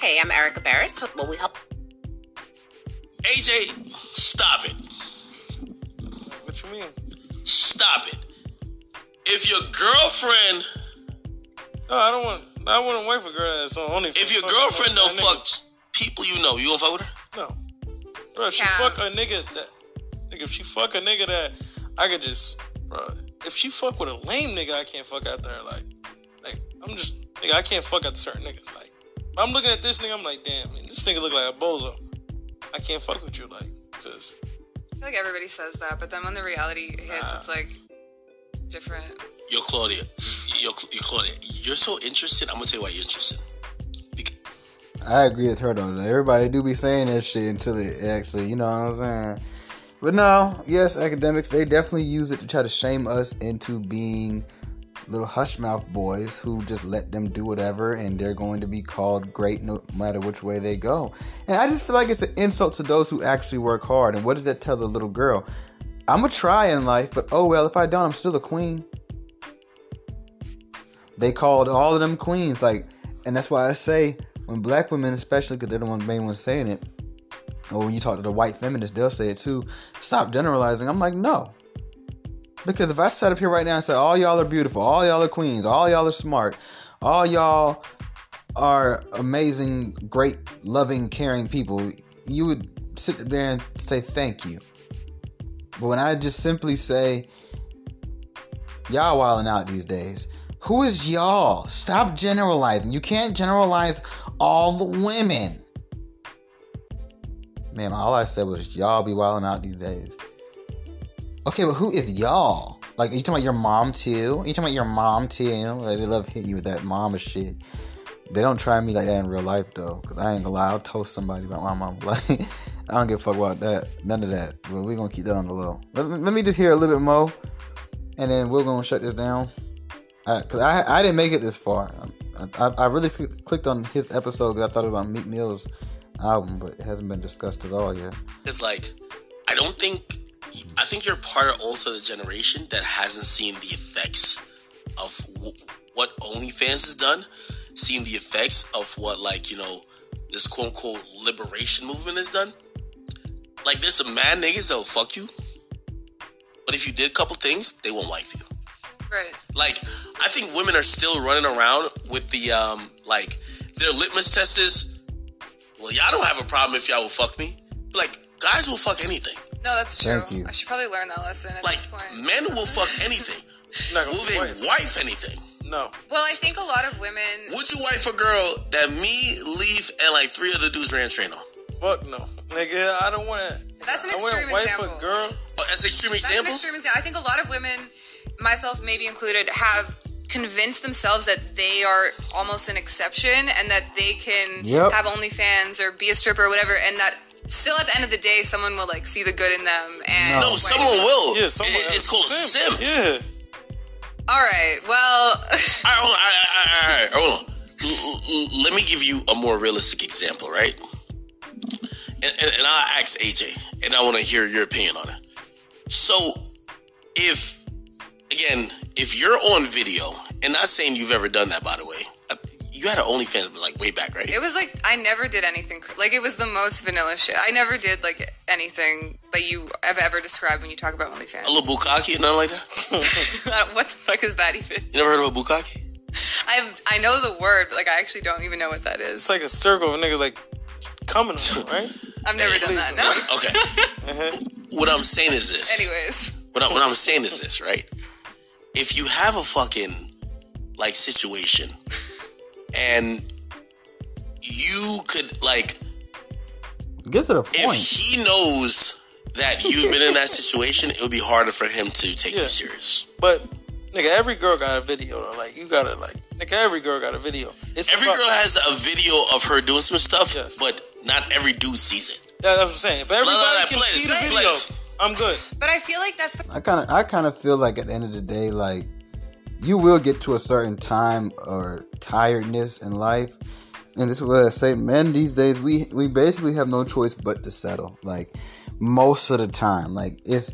Hey, I'm Erica Barris. Will we help? AJ, stop it. What you mean? Stop it. If your girlfriend No, I don't want. I wouldn't wait for a girl that's on only. If your girlfriend don't fuck people you know, you gonna fuck with her? No, bro. If She Yeah. fuck a nigga that. Nigga, if she fuck a nigga that I could just, bro. If she fuck with a lame nigga, I can't fuck out there. Like, like I'm just nigga. I can't fuck out certain niggas. Like, I'm looking at this nigga. I'm like, damn, man, this nigga look like a bozo. I can't fuck with you, like, cause I feel like everybody says that, but then when the reality hits, it's like different. Yo, Claudia, yo, yo, Claudia, you're so interested. I'm gonna tell you why you're interested. Bec- I agree with her though. Everybody do be saying that shit until it actually, you know what I'm saying. But no, yes, Akademiks they definitely use it to try to shame us into being little hush mouth boys who just let them do whatever and they're going to be called great no matter which way they go. And I just feel like it's an insult to those who actually work hard. And what does that tell the little girl? I'm gonna try in life, but oh well, if I don't, I'm still a queen. They called all of them queens, like, and that's why I say when black women, especially because they're the one main ones saying it, or when you talk to the white feminists, they'll say it too. Stop generalizing. I'm like, no, because if I sat up here right now and said all y'all are beautiful, all y'all are queens, all y'all are smart, all y'all are amazing, great, loving, caring people, you would sit there and say thank you. But when I just simply say, y'all wilding out these days, who is y'all? Stop generalizing. You can't generalize all the women. Man, all I said was y'all be wilding out these days. Okay, but who is y'all? Like, are you talking about your mom too? Are you talking about your mom too? Like, they love hitting you with that mama shit. They don't try me like that in real life though, cause I ain't gonna lie, I'll toast somebody about my mom. Like, I don't give a fuck about that, none of that. But we're gonna keep that on the low. Let, let me just hear a little bit more, and then we're gonna shut this down. I, Cause I I didn't make it this far. I, I, I really cl- clicked on his episode because I thought about Meek Mill's album, but it hasn't been discussed at all yet. It's like, I don't think. I think you're part of also the generation that hasn't seen the effects of w- what OnlyFans has done, seen the effects of what like you know this quote unquote liberation movement has done. Like there's some mad niggas that'll fuck you, but if you did a couple things, they won't wife you. Right. Like, I think women are still running around with the um, like their litmus test is, well, y'all don't have a problem if y'all will fuck me. Like, guys will fuck anything. No, that's true. Thank you. I should probably learn that lesson at Like, this point. men will fuck anything. not gonna Will they wife. wife anything? No, Well, I think a lot of women. Would you wife a girl that me, Leaf, and like three other dudes ran train on? fuck no, nigga. I don't want to. That's an I wouldn't extreme wife example. a girl. Oh, that's an extreme That's an extreme example. I think a lot of women, myself maybe included, have convinced themselves that they are almost an exception and that they can Yep. have OnlyFans or be a stripper or whatever, and that still at the end of the day, someone will like see the good in them. And no, someone them. will. Yeah, someone. It- it's called simp. Yeah, All right. Well, All right, hold on. All right, all right, all right, hold on. L- l- let me give you a more realistic example, right? And, and, and I'll ask AJ, and I want to hear your opinion on it. So, if, again, if you're on video, and not saying you've ever done that, by the way, you had an OnlyFans, but like way back, right? it was like I never did anything. Like it was the most vanilla shit. I never did like anything that you have ever described when you talk about OnlyFans. A little bukkake, nothing like that. what the fuck is that even? You never heard of a bukkake? I've I know the word, but like I actually don't even know what that is. it's like a circle of niggas like coming on right? I've never done that. No. Okay. Uh-huh. what I'm saying is this. Anyways, What, I, what I'm saying is this, right? If you have a fucking like situation and you could like Get to the point. if he knows that you've been in that situation, it would be harder for him to take Yeah. you serious. But nigga, every girl got a video. Though. Like you gotta like nigga, every girl got a video. It's Every about- girl has a video of her doing some stuff, Yes. but not every dude sees it. Yeah, that's what I'm saying. If everybody no, can play see the play video, this. I'm good. but I feel like that's the I kind of I kind of feel like at the end of the day, like you will get to a certain time or tiredness in life, and this is what I say. Men these days, we we basically have no choice but to settle. Like most of the time, like it's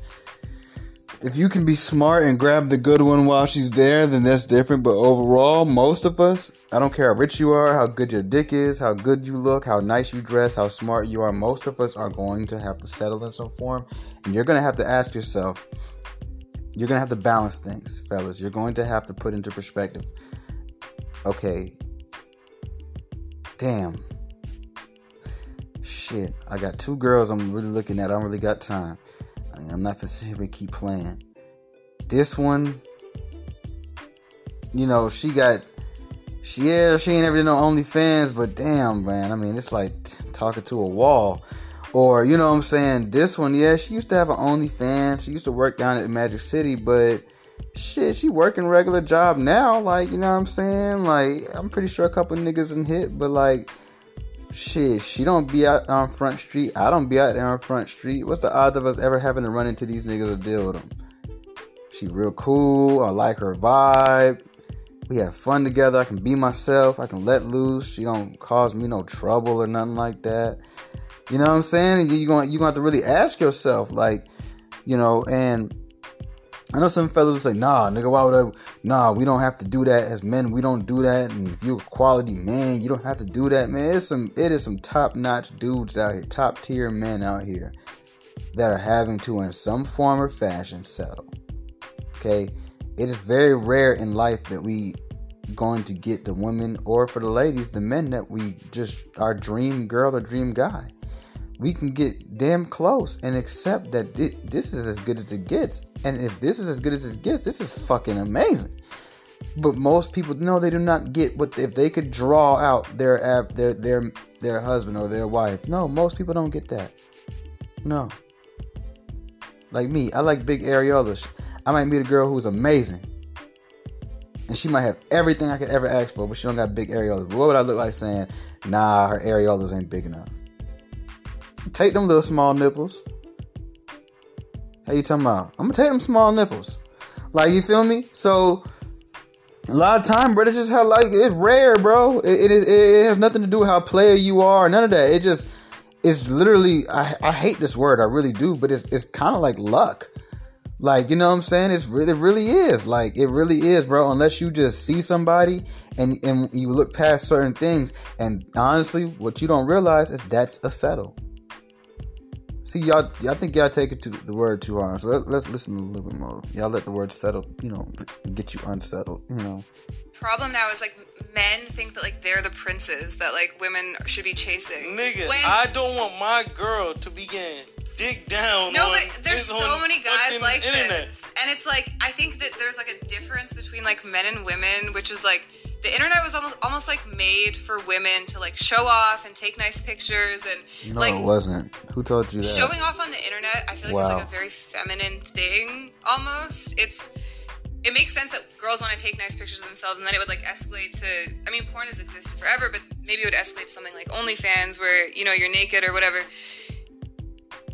if you can be smart and grab the good one while she's there, then that's different. But overall, most of us, I don't care how rich you are, how good your dick is, how good you look, how nice you dress, how smart you are, most of us are going to have to settle in some form. And you're going to have to ask yourself, you're going to have to balance things, fellas. You're going to have to put into perspective okay, damn, shit, I got two girls I'm really looking at. I don't really got time. I'm not for to keep playing. This one, you know, she got, she yeah, she ain't ever did no OnlyFans, but damn, man, I mean, it's like talking to a wall. Or, you know what I'm saying? This one, yeah, she used to have an OnlyFans. She used to work down at Magic City, but shit, she working regular job now. Like, you know what I'm saying? Like, I'm pretty sure a couple niggas in hit, but like, shit, she don't be out on Front Street. I don't be out there on Front Street. What's the odds of us ever having to run into these niggas or deal with them? She real cool. I like her vibe. We have fun together. I can be myself. I can let loose. She don't cause me no trouble or nothing like that. You know what I'm saying? You going you going to have to really ask yourself, like, you know, and I know some fellas will say, nah, nigga, why would I? Nah, we don't have to do that as men. We don't do that. And if you're a quality man, you don't have to do that, man. It's some, it is some top notch dudes out here, top tier men out here that are having to, in some form or fashion, settle. Okay, it is very rare in life that we going to get the women or for the ladies, the men that we just our dream girl or dream guy we can get damn close and accept that this is as good as it gets. And if this is as good as it gets, this is fucking amazing. But most people no, they do not get what if they could draw out their their their their husband or their wife. No, most people don't get that. No. Like me, I like big areolas. I might meet a girl who's amazing. And she might have everything I could ever ask for, but she don't got big areolas. But what would I look like saying, nah, her areolas ain't big enough? Take them little small nipples. How you talking about? I'm gonna take them small nipples. Like you feel me? So a lot of time, bro, it's just how like it's rare, bro. It, it, it has nothing to do with how player you are, none of that. It just it's literally I, I hate this word, I really do, but it's it's kind of like luck. Like, you know what I'm saying? It's really, it really is. Like, it really is, bro. Unless you just see somebody and, and you look past certain things. And honestly, what you don't realize is that's a settle. See, y'all, I think y'all take it to the word too hard. So let, us listen a little bit more. Y'all let the word settle, you know, get you unsettled, you know. Problem now is like men think that like they're the princes that like women should be chasing. Nigga, when, I don't want my girl to begin dig down. No, but there's so many guys like internet. this, and it's like I think that there's like a difference between like men and women, which is like the internet was almost almost like made for women to like show off and take nice pictures and no, like it wasn't. Who told you that? Showing off on the internet, I feel like wow. it's like a very feminine thing almost. It's it makes sense that girls want to take nice pictures of themselves and then it would like escalate to I mean porn has existed forever, but maybe it would escalate to something like OnlyFans where, you know, you're naked or whatever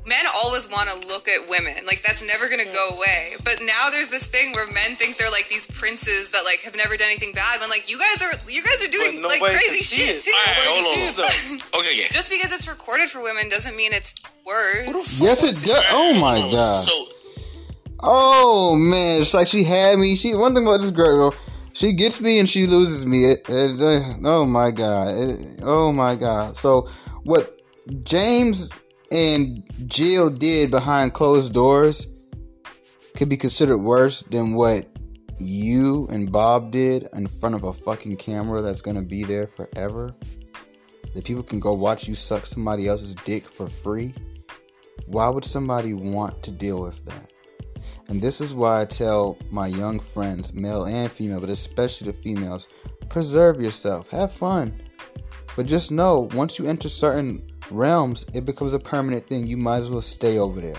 men always want to look at women. Like that's never gonna go away. But now there's this thing where men think they're like these princes that like have never done anything bad. When like you guys are, you guys are doing like crazy shit too. Right, hold on. okay, yeah. Just because it's recorded for women doesn't mean it's worse. Yes, it does. Oh my god. So. Oh man, it's like she had me. She one thing about this girl, she gets me and she loses me. It, it, uh, oh my god. It, oh my god. So what James and Jill did behind closed doors could be considered worse than what you and Bob did in front of a fucking camera that's gonna be there forever. That people can go watch you suck somebody else's dick for free. Why would somebody want to deal with that? And this is why I tell my young friends, male and female, but especially the females, preserve yourself, have fun. But just know once you enter certain realms, it becomes a permanent thing. You might as well stay over there.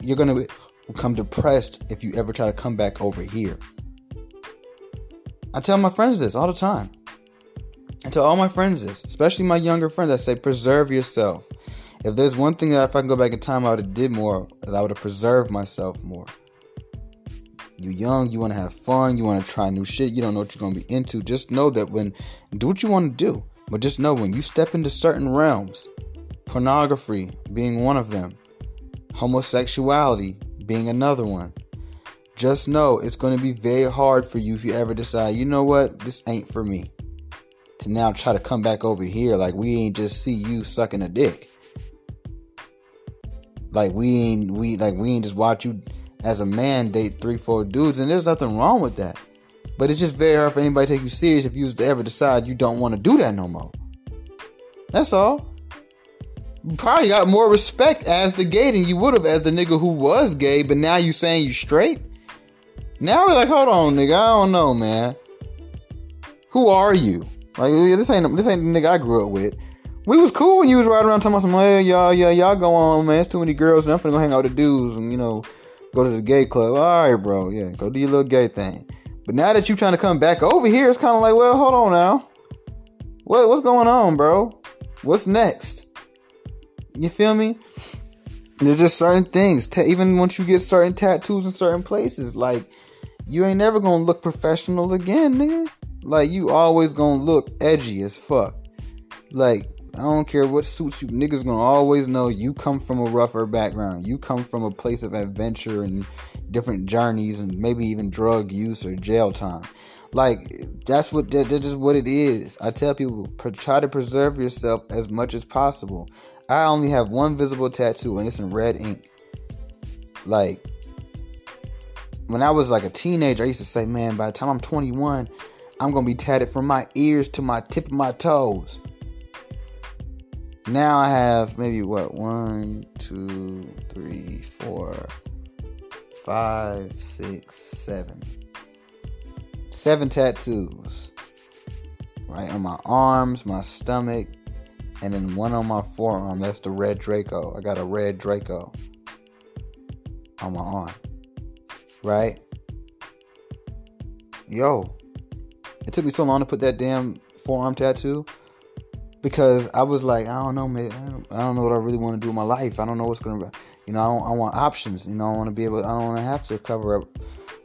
You're going to become depressed if you ever try to come back over here. I tell my friends this all the time. I tell all my friends this, especially my younger friends. I say, preserve yourself. If there's one thing that if I can go back in time, I would have did more. I would have preserved myself more. You're young, you want to have fun, you want to try new shit, you don't know what you're going to be into. Just know that when do what you want to do. But just know when you step into certain realms, pornography being one of them, homosexuality being another one, just know it's going to be very hard for you if you ever decide, you know what, this ain't for me. To now try to come back over here like we ain't just see you sucking a dick. Like we ain't we like we ain't just watch you as a man date three, four dudes, and there's nothing wrong with that. But it's just very hard for anybody to take you serious if you ever decide you don't want to do that no more. That's all. You probably got more respect as the gay than you would have as the nigga who was gay, but now you saying you straight. Now we're like, hold on, nigga, I don't know, man. Who are you? Like this ain't this ain't the nigga I grew up with. We was cool when you was riding around talking about some, hey, y'all, yeah, y'all go on, man. It's too many girls, and I'm finna go hang out with the dudes, and you know, go to the gay club. All right, bro, yeah, go do your little gay thing. But now that you're trying to come back over here, it's kind of like, well, hold on now. What what's going on, bro? What's next? You feel me? There's just certain things. Even once you get certain tattoos in certain places, like you ain't never gonna look professional again, nigga. Like you always gonna look edgy as fuck. Like I don't care what suits you, niggas gonna always know you come from a rougher background. You come from a place of adventure and different journeys and maybe even drug use or jail time. Like that's what that, that's just what it is. I tell people try to preserve yourself as much as possible. I only have one visible tattoo and it's in red ink. Like when I was like a teenager, I used to say, "Man, by the time I'm 21, I'm gonna be tatted from my ears to my tip of my toes." Now I have maybe what one, two, three, four, five, six, seven. Seven tattoos. Right on my arms, my stomach, and then one on my forearm. That's the red Draco. I got a red Draco on my arm. Right? Yo, it took me so long to put that damn forearm tattoo because I was like, I don't know, man. I don't, know what I really want to do in my life. I don't know what's gonna you know, I, I want options. You know, I want to be able. I don't want to have to cover up. I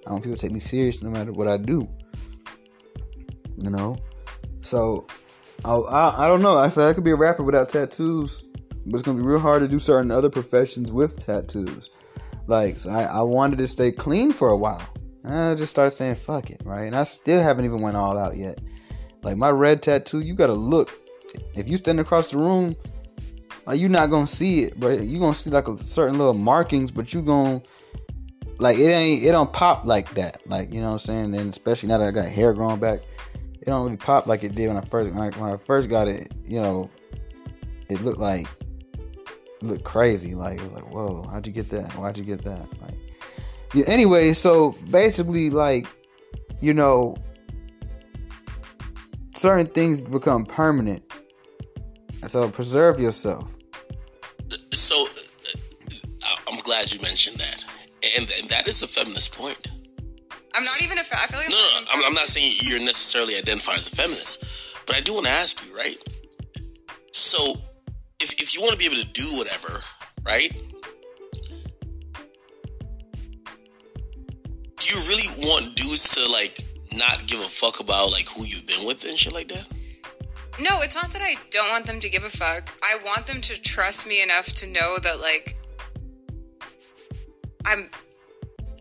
don't want people to take me serious no matter what I do. You know, so I I, I don't know. I said I could be a rapper without tattoos, but it's gonna be real hard to do certain other professions with tattoos. Like, so I, I wanted to stay clean for a while. And I just started saying fuck it, right? And I still haven't even went all out yet. Like my red tattoo, you gotta look. If you stand across the room uh, like you're not gonna see it, but you're gonna see like a certain little markings, but you gonna like it ain't it don't pop like that. Like you know what I'm saying? And especially now that I got hair growing back, it don't really pop like it did when I first when I, when I first got it. You know, it looked like it looked crazy. Like it was like, whoa, how'd you get that? Why'd you get that? Like yeah. Anyway, so basically, like you know, certain things become permanent so preserve yourself. So uh, I'm glad you mentioned that, and, and that is a feminist point. I'm not even a. Fe- I feel like no, no, I'm, I'm not saying you're necessarily identified as a feminist, but I do want to ask you, right? So, if if you want to be able to do whatever, right? Do you really want dudes to like not give a fuck about like who you've been with and shit like that? No, it's not that I don't want them to give a fuck. I want them to trust me enough to know that like I'm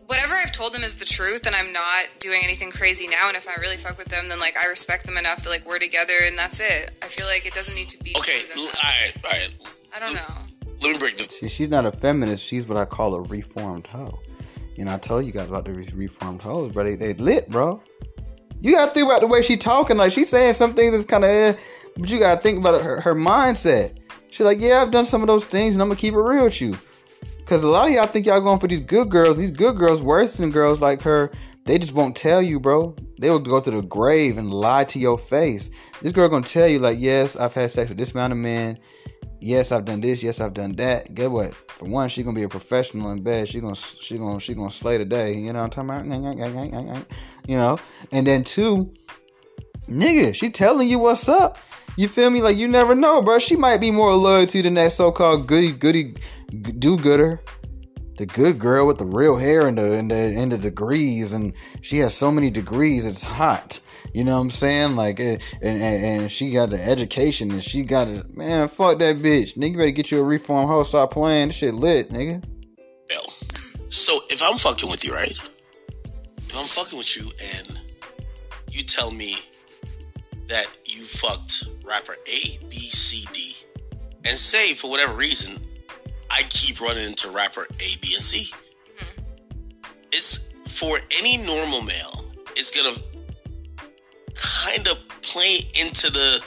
whatever I've told them is the truth and I'm not doing anything crazy now and if I really fuck with them then like I respect them enough that like we're together and that's it. I feel like it doesn't need to be Okay, all right, all right. I don't know. Let me break the See, she's not a feminist, she's what I call a reformed hoe. And I told you guys about the reformed hoes, bro. They, they lit, bro. You gotta think about the way she talking. Like she's saying some things that's kind of, eh, but you gotta think about her, her mindset. She's like, yeah, I've done some of those things, and I'm gonna keep it real with you. Cause a lot of y'all think y'all going for these good girls. These good girls worse than girls like her. They just won't tell you, bro. They will go to the grave and lie to your face. This girl gonna tell you like, yes, I've had sex with this amount of men. Yes, I've done this. Yes, I've done that. Get what? For one, she gonna be a professional in bed. She gonna she gonna she gonna slay the day. You know what I'm talking about? You know. And then two, nigga, she telling you what's up. You feel me? Like you never know, bro. She might be more loyal to than that so-called goody goody do-gooder the good girl with the real hair and the and the and the degrees, and she has so many degrees. It's hot. You know what I'm saying? Like, eh, and, and, and she got the education, and she got it. Man, fuck that bitch. Nigga, better get you a reform hoe. Stop playing. This shit lit, nigga. Bill. So if I'm fucking with you, right? If I'm fucking with you, and you tell me that you fucked rapper A, B, C, D, and say for whatever reason I keep running into rapper A, B, and C. Mm-hmm. It's for any normal male, it's gonna kind of play into the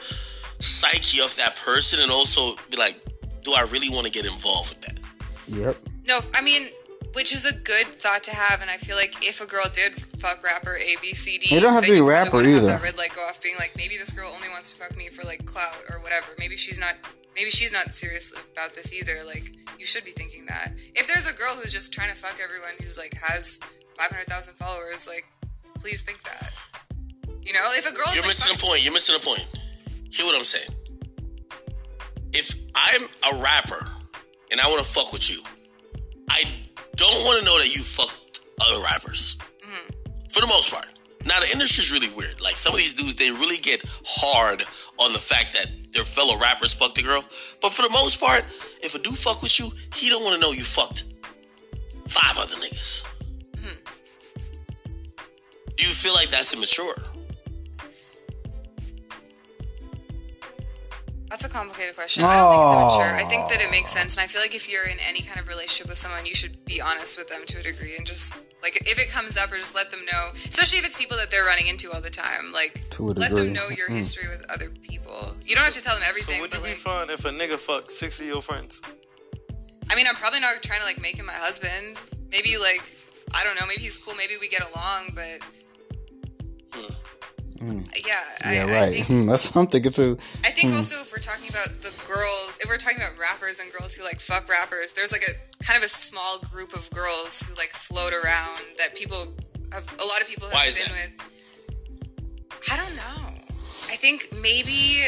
psyche of that person and also be like, do I really want to get involved with that? Yep. No, I mean, which is a good thought to have, and I feel like if a girl did fuck rapper A B C D, It don't have to be rapper would have either. That red light go off, being like, maybe this girl only wants to fuck me for like clout or whatever. Maybe she's not. Maybe she's not serious about this either. Like, you should be thinking that. If there's a girl who's just trying to fuck everyone who's like has five hundred thousand followers, like, please think that. You know, if a girl You're missing a point. You're missing a point. Hear what I'm saying. If I'm a rapper and I want to fuck with you, I don't want to know that you fucked other rappers. Mm-hmm. For the most part. Now the industry's really weird. Like some of these dudes, they really get hard on the fact that their fellow rappers fucked a girl. But for the most part, if a dude fuck with you, he don't want to know you fucked five other niggas. Mm-hmm. Do you feel like that's immature? That's a complicated question. I don't think it's immature. I think that it makes sense, and I feel like if you're in any kind of relationship with someone, you should be honest with them to a degree, and just like if it comes up, or just let them know. Especially if it's people that they're running into all the time, like To a let them know your Mm. history with other people. You don't have to tell them everything. So everything, would you but be like, fine if a nigga fucked six of your friends? I mean, I'm probably not trying to like make him my husband. Maybe like I don't know. Maybe he's cool. Maybe we get along, but. Yeah, I, Yeah, I right. think Hmm, That's something too. I think Hmm. also if we're talking about the girls, if we're talking about rappers and girls who like fuck rappers, there's like a kind of a small group of girls who like float around that people have a lot of people have Why is been that? with. I don't know. I think maybe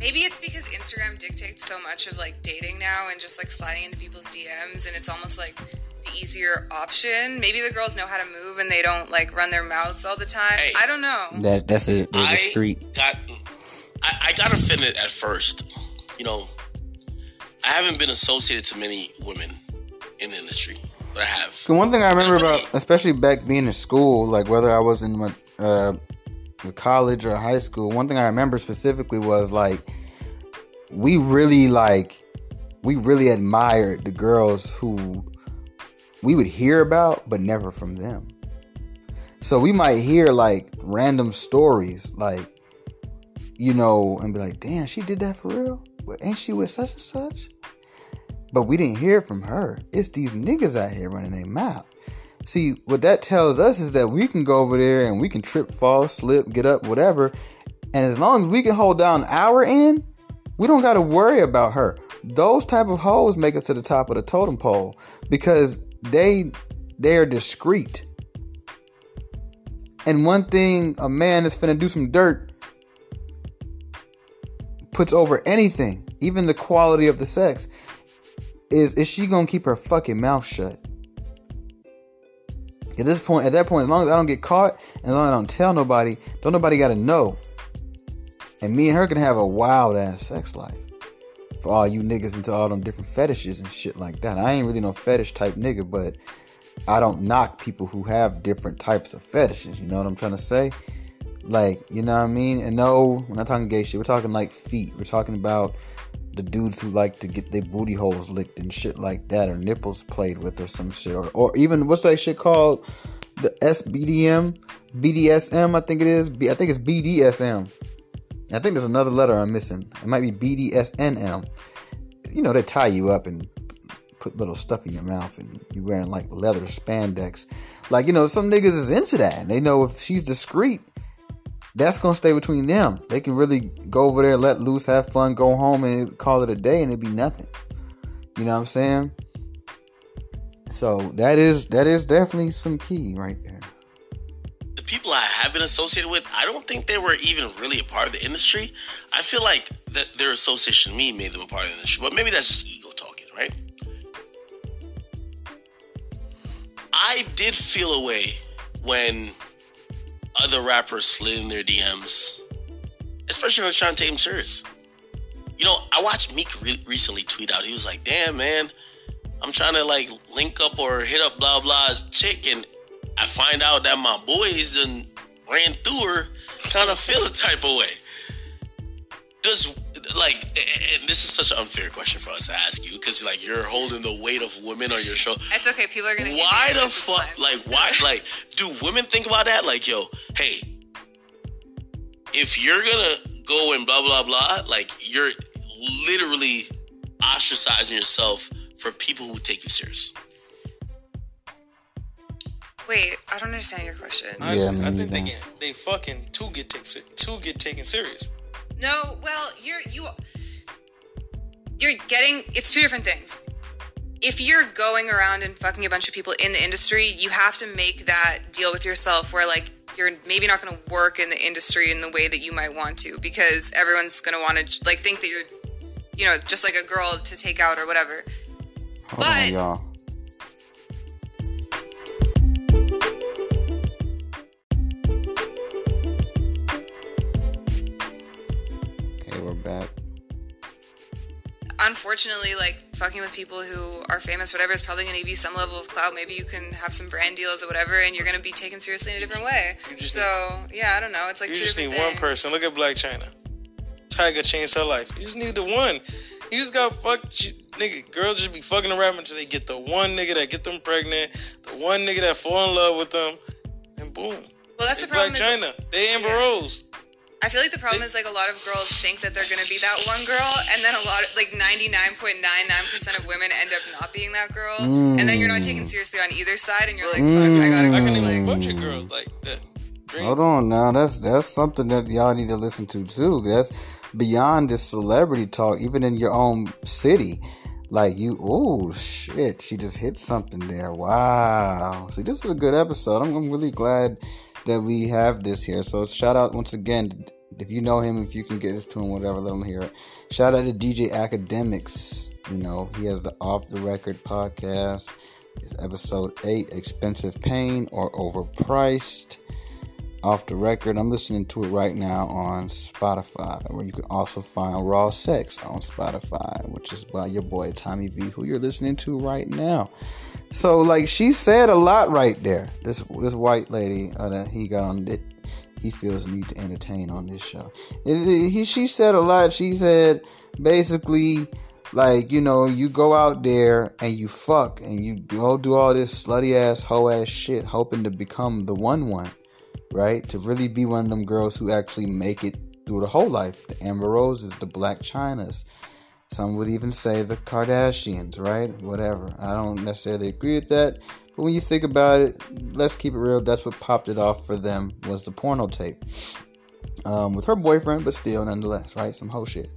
maybe it's because Instagram dictates so much of like dating now and just like sliding into people's DMs and it's almost like the easier option. Maybe the girls know how to move and they don't like run their mouths all the time. Hey. I don't know. That that's it. The I street. got I, I got offended at first. You know, I haven't been associated to many women in the industry, but I have. The one thing I remember about, especially back being in school, like whether I was in my uh, college or high school, one thing I remember specifically was like we really like we really admired the girls who we would hear about, but never from them. So we might hear like random stories, like you know, and be like, "Damn, she did that for real? Well, ain't she with such and such?" But we didn't hear from her. It's these niggas out here running their mouth. See, what that tells us is that we can go over there and we can trip, fall, slip, get up, whatever. And as long as we can hold down our end, we don't got to worry about her. Those type of hoes make it to the top of the totem pole because they they are discreet. And one thing a man that's finna do some dirt puts over anything, even the quality of the sex, is is she gonna keep her fucking mouth shut? At this point, at that point, as long as I don't get caught, and as long as I don't tell nobody, don't nobody gotta know. And me and her can have a wild ass sex life. For all you niggas into all them different fetishes and shit like that. I ain't really no fetish type nigga, but I don't knock people who have different types of fetishes. You know what I'm trying to say? Like, you know what I mean? And no, we're not talking gay shit. We're talking like feet. We're talking about the dudes who like to get their booty holes licked and shit like that, or nipples played with, or some shit, or, or even what's that shit called? The SBDM, BDSM, I think it is. I think it's BDSM. I think there's another letter I'm missing. It might be BDSNM. You know, they tie you up and put little stuff in your mouth, and you're wearing like leather spandex. Like you know, some niggas is into that, and they know if she's discreet, that's gonna stay between them. They can really go over there, let loose, have fun, go home, and call it a day, and it'd be nothing. You know what I'm saying? So that is that is definitely some key right there. People I have been associated with, I don't think they were even really a part of the industry. I feel like that their association me made them a part of the industry, but maybe that's just ego talking, right? I did feel a way when other rappers slid in their DMs, especially when I was trying to take them serious. You know, I watched Meek re- recently tweet out. He was like, "Damn, man, I'm trying to like link up or hit up blah blah's chick, and I find out that my boys done ran through her, kind of feel a type of way. Does like, and this is such an unfair question for us to ask you because like you're holding the weight of women on your show. It's okay. People are gonna. Why the fuck? Like, why? Like, do women think about that? Like, yo, hey, if you're gonna go and blah blah blah, like you're literally ostracizing yourself for people who take you serious. Wait, I don't understand your question. Honestly, me I think they get they fucking two get take, two get taken serious. No, well, you're you you're getting it's two different things. If you're going around and fucking a bunch of people in the industry, you have to make that deal with yourself where like you're maybe not going to work in the industry in the way that you might want to because everyone's going to want to like think that you're you know, just like a girl to take out or whatever. Hold But- on, unfortunately, like fucking with people who are famous, whatever, is probably going to give you some level of clout. Maybe you can have some brand deals or whatever, and you're going to be taken seriously in a different way. So yeah, I don't know. It's like You just need different one person. Look at Blac Chyna. Tyga changed her life. You just need the one. You just got fucked. you- Nigga, girls just be fucking around until they get the one nigga that get them pregnant, the one nigga that fall in love with them, and boom. Well, that's They the problem. Blac Chyna. They Amber Yeah. Rose. I feel like the problem is like a lot of girls think that they're going to be that one girl, and then a lot of like 99.99% of women end up not being that girl, and then you're not taken mm. seriously on either side, and you're like, fuck, I gotta mm. I can name Like, a bunch of girls like that. Dream. Hold on now. That's that's something that y'all need to listen to too. That's beyond this celebrity talk, even in your own city. Like you, oh shit, she just hit something there. Wow. See, this is a good episode. I'm, I'm really glad that we have this here. So shout out once again. If you know him, if you can get this to him, whatever, let him hear it. Shout out to DJ Akademiks. You know, he has the Off the Record podcast. It's episode eight, Expensive Pain or Overpriced off the record. I'm listening to it right now on Spotify, where you can also find Raw Sex on Spotify, which is by your boy Tommy V, who you're listening to right now. So, like, she said a lot right there. This this white lady uh, that he got on it, he feels need to entertain on this show. It, it- he she said a lot. She said basically. Like, you know, you go out there and you fuck and you go do all this slutty ass, hoe ass shit, hoping to become the one one right? To really be one of them girls who actually make it through the whole life. The Amber Roses, the Blac Chynas. Some would even say the Kardashians, right? Whatever. I don't necessarily agree with that. But when you think about it, let's keep it real. That's what popped it off for them was the porno tape. Um, with her boyfriend, but still nonetheless, right? Some whole shit.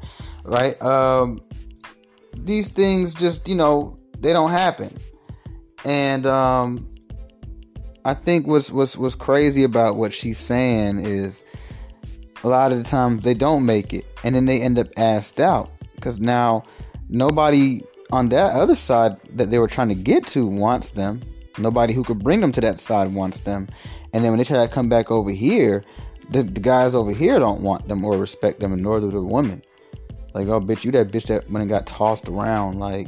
Right? Um, these things just, you know, they don't happen. And um I think what's what's what's crazy about what she's saying is a lot of the time they don't make it, and then they end up asked out because now nobody on that other side that they were trying to get to wants them. Nobody who could bring them to that side wants them, and then when they try to come back over here, the, the guys over here don't want them or respect them, nor do the women. Like, oh, bitch, you that bitch that when it got tossed around. Like,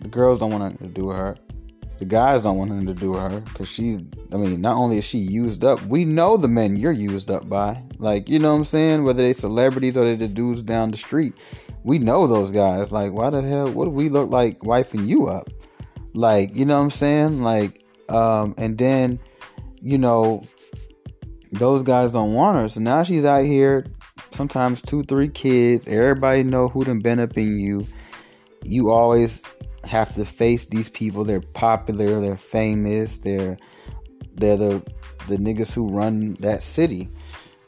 the girls don't want to do her the guys don't want nothing to do with her because she's i mean not only is she used up we know the men you're used up by. Like you know what i'm saying? Whether they celebrities or they the dudes down the street we know those guys. Like why the hell what do we look like wifing you up? Like you know what i'm saying? Like um and then you know those guys don't want her. So now she's out here sometimes two three kids everybody know who done been up in you. You always have to face these people. They're popular, they're famous, they're they're the the niggas who run that city.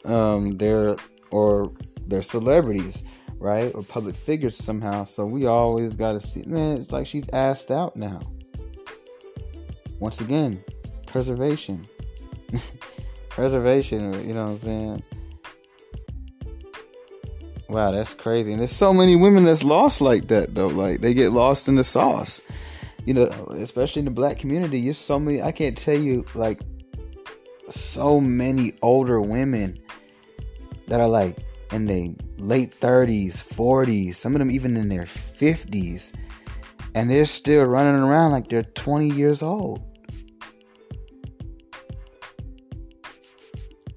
Um, they're or they're celebrities, right? Or public figures somehow. So we always gotta see man, it's like she's asked out now. Once again, preservation. preservation, you know what I'm saying? Wow, that's crazy. And there's so many women that's lost like that though. Like they get lost in the sauce. You know, especially in the black community. There's so many I can't tell you like so many older women that are like in their late 30s, 40s, some of them even in their 50s. And they're still running around like they're 20 years old.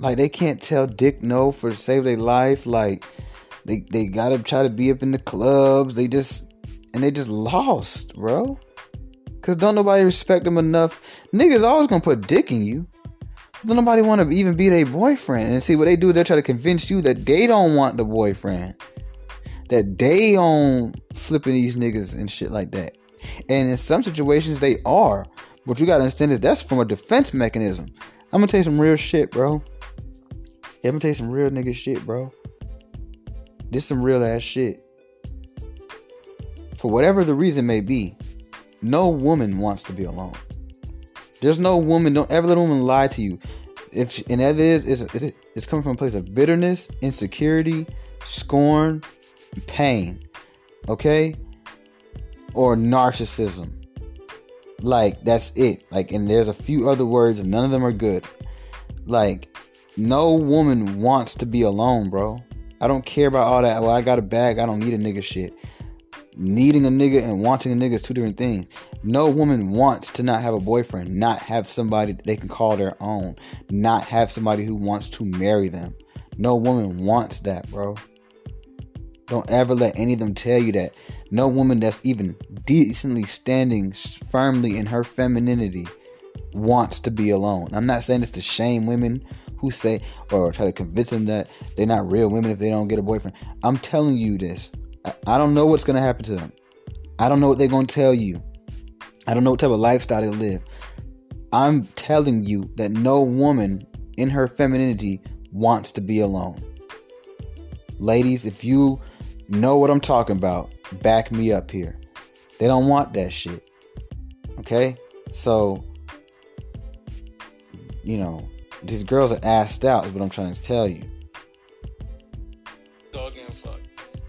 Like they can't tell dick no for save their life. Like They they gotta try to be up in the clubs. They just and they just lost, bro. Cause don't nobody respect them enough. Niggas always gonna put dick in you. Don't nobody want to even be their boyfriend. And see what they do? They try to convince you that they don't want the boyfriend. That they own flipping these niggas and shit like that. And in some situations they are. What you gotta understand is that's from a defense mechanism. I'm gonna tell you some real shit, bro. Yeah, I'm gonna tell you some real nigga shit, bro. This some real ass shit. For whatever the reason may be, no woman wants to be alone. There's no woman. Don't ever let a woman lie to you. If she, and that is it's, it's coming from a place of bitterness, insecurity, scorn, pain. Okay, or narcissism. Like that's it. Like, and there's a few other words, and none of them are good. Like, no woman wants to be alone, bro. I don't care about all that. Well, I got a bag. I don't need a nigga shit. Needing a nigga and wanting a nigga is two different things. No woman wants to not have a boyfriend, not have somebody they can call their own, not have somebody who wants to marry them. No woman wants that, bro. Don't ever let any of them tell you that. No woman that's even decently standing firmly in her femininity wants to be alone. I'm not saying this to shame women who say or try to convince them that they're not real women if they don't get a boyfriend. I'm telling you this. I don't know what's going to happen to them. I don't know what they're going to tell you. I don't know what type of lifestyle they live. I'm telling you that no woman in her femininity wants to be alone. Ladies, if you know what I'm talking about, back me up here. They don't want that shit. Okay? So, you know, these girls are assed out, is what I'm trying to tell you. Dog and fuck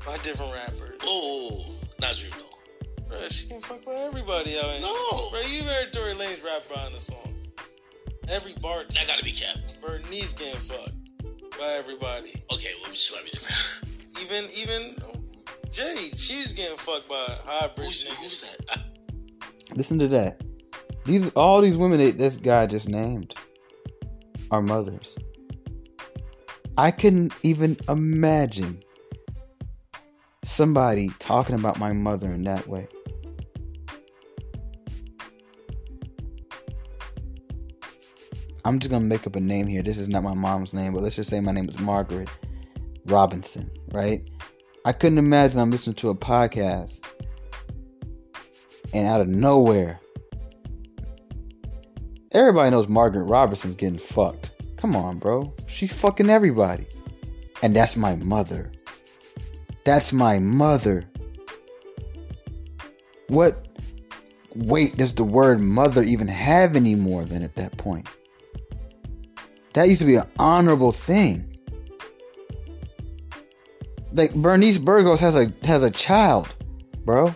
by different rappers. Oh, not Dream though. Bro, she can fuck by everybody out here. No. Bro, you heard Tory Lanez rap behind the song. Every bar. That gotta be kept. Bernice getting fucked by everybody. Okay, well, she gotta be different. Even even Jay, she's getting fucked by hybrid Who's, niggas. who's that? Listen to that. These all these women that this guy just named are mothers. I couldn't even imagine somebody talking about my mother in that way. I'm just gonna make up a name here. This is not my mom's name, but let's just say my name is Margaret Robinson, right? I couldn't imagine I'm listening to a podcast and out of nowhere, everybody knows Margaret Robinson's getting fucked. Come on, bro. She's fucking everybody. And that's my mother. That's my mother. What weight does the word mother even have anymore than at that point? That used to be an honorable thing. Like Bernice Burgos has a has a child, bro.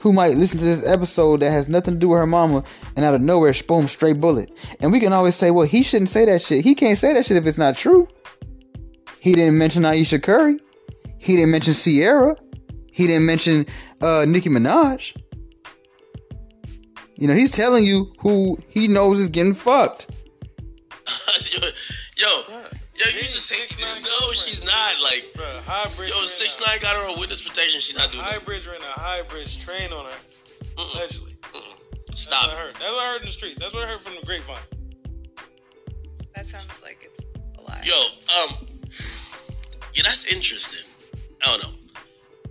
Who might listen to this episode that has nothing to do with her mama and out of nowhere, boom, straight bullet. And we can always say, well, he shouldn't say that shit. He can't say that shit if it's not true. He didn't mention Ayesha Curry. He didn't mention Ciara. He didn't mention uh, Nicki Minaj. You know, he's telling you who he knows is getting fucked. yo, yo, yo, you just say, 6ix9ine no, she's not. Like, Bro, hybrid. yo, six a- nine got her on witness protection. She's not doing that. Hybrid ran a hybrid train on her. Allegedly. That's Stop. what I heard. That's what I heard in the streets. That's what I heard from the grapevine. That sounds like it's a lie. Yo, um, yeah, that's interesting. I don't know,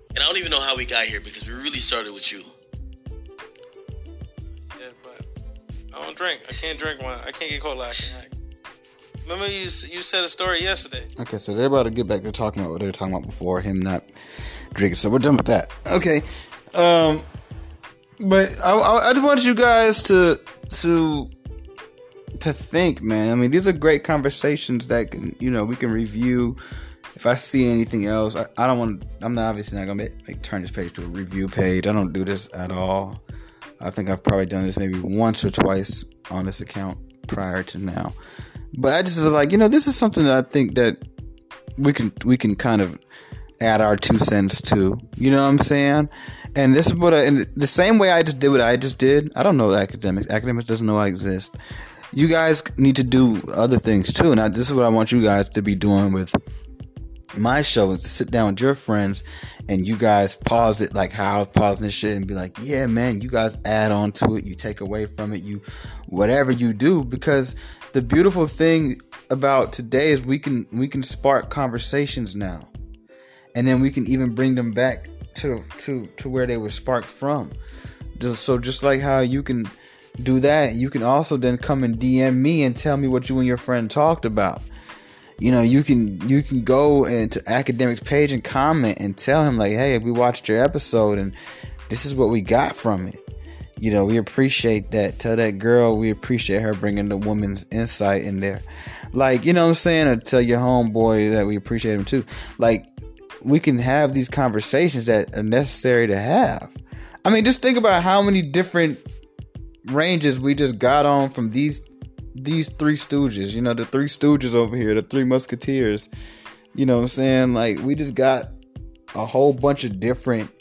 and I don't even know how we got here because we really started with you. Yeah, but I don't drink. I can't drink wine. I can't get caught lacking. Remember you you said a story yesterday. Okay, so they're about to get back to talking about what they were talking about before him not drinking. So we're done with that. Okay, um, but I, I, I just want you guys to to to think, man. I mean, these are great conversations that can you know we can review. If I see anything else, I, I don't want. I'm not obviously not gonna make, like turn this page to a review page. I don't do this at all. I think I've probably done this maybe once or twice on this account prior to now. But I just was like, you know, this is something that I think that we can we can kind of add our two cents to. You know what I'm saying? And this is what I, and the same way I just did what I just did. I don't know Akademiks. Akademiks doesn't know I exist. You guys need to do other things too. And I, this is what I want you guys to be doing with my show is to sit down with your friends and you guys pause it like how I was pausing this shit and be like, yeah, man, you guys add on to it, you take away from it, you whatever you do, because the beautiful thing about today is we can we can spark conversations now. And then we can even bring them back to to to where they were sparked from. Just, so just like how you can do that, you can also then come and DM me and tell me what you and your friend talked about you know you can you can go into Akademiks page and comment and tell him like hey we watched your episode and this is what we got from it you know we appreciate that tell that girl we appreciate her bringing the woman's insight in there like you know what i'm saying or tell your homeboy that we appreciate him too like we can have these conversations that are necessary to have i mean just think about how many different ranges we just got on from these these three stooges, you know, the three stooges over here, the three musketeers. You know what I'm saying? Like we just got a whole bunch of different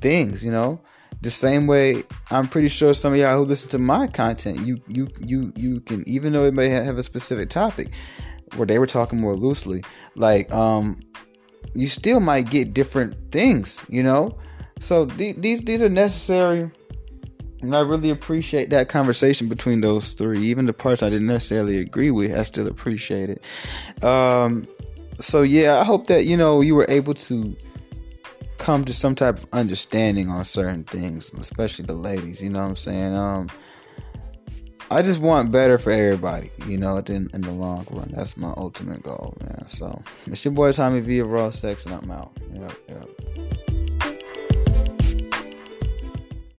things, you know? The same way I'm pretty sure some of y'all who listen to my content, you you you you can even though it may have a specific topic where they were talking more loosely, like um you still might get different things, you know? So th- these these are necessary and I really appreciate that conversation between those three. Even the parts I didn't necessarily agree with, I still appreciate it. Um, so yeah, I hope that you know you were able to come to some type of understanding on certain things, especially the ladies. You know what I'm saying? Um, I just want better for everybody. You know, in, in the long run, that's my ultimate goal, man. So it's your boy Tommy V of Raw Sex, and I'm out. Yep, yep.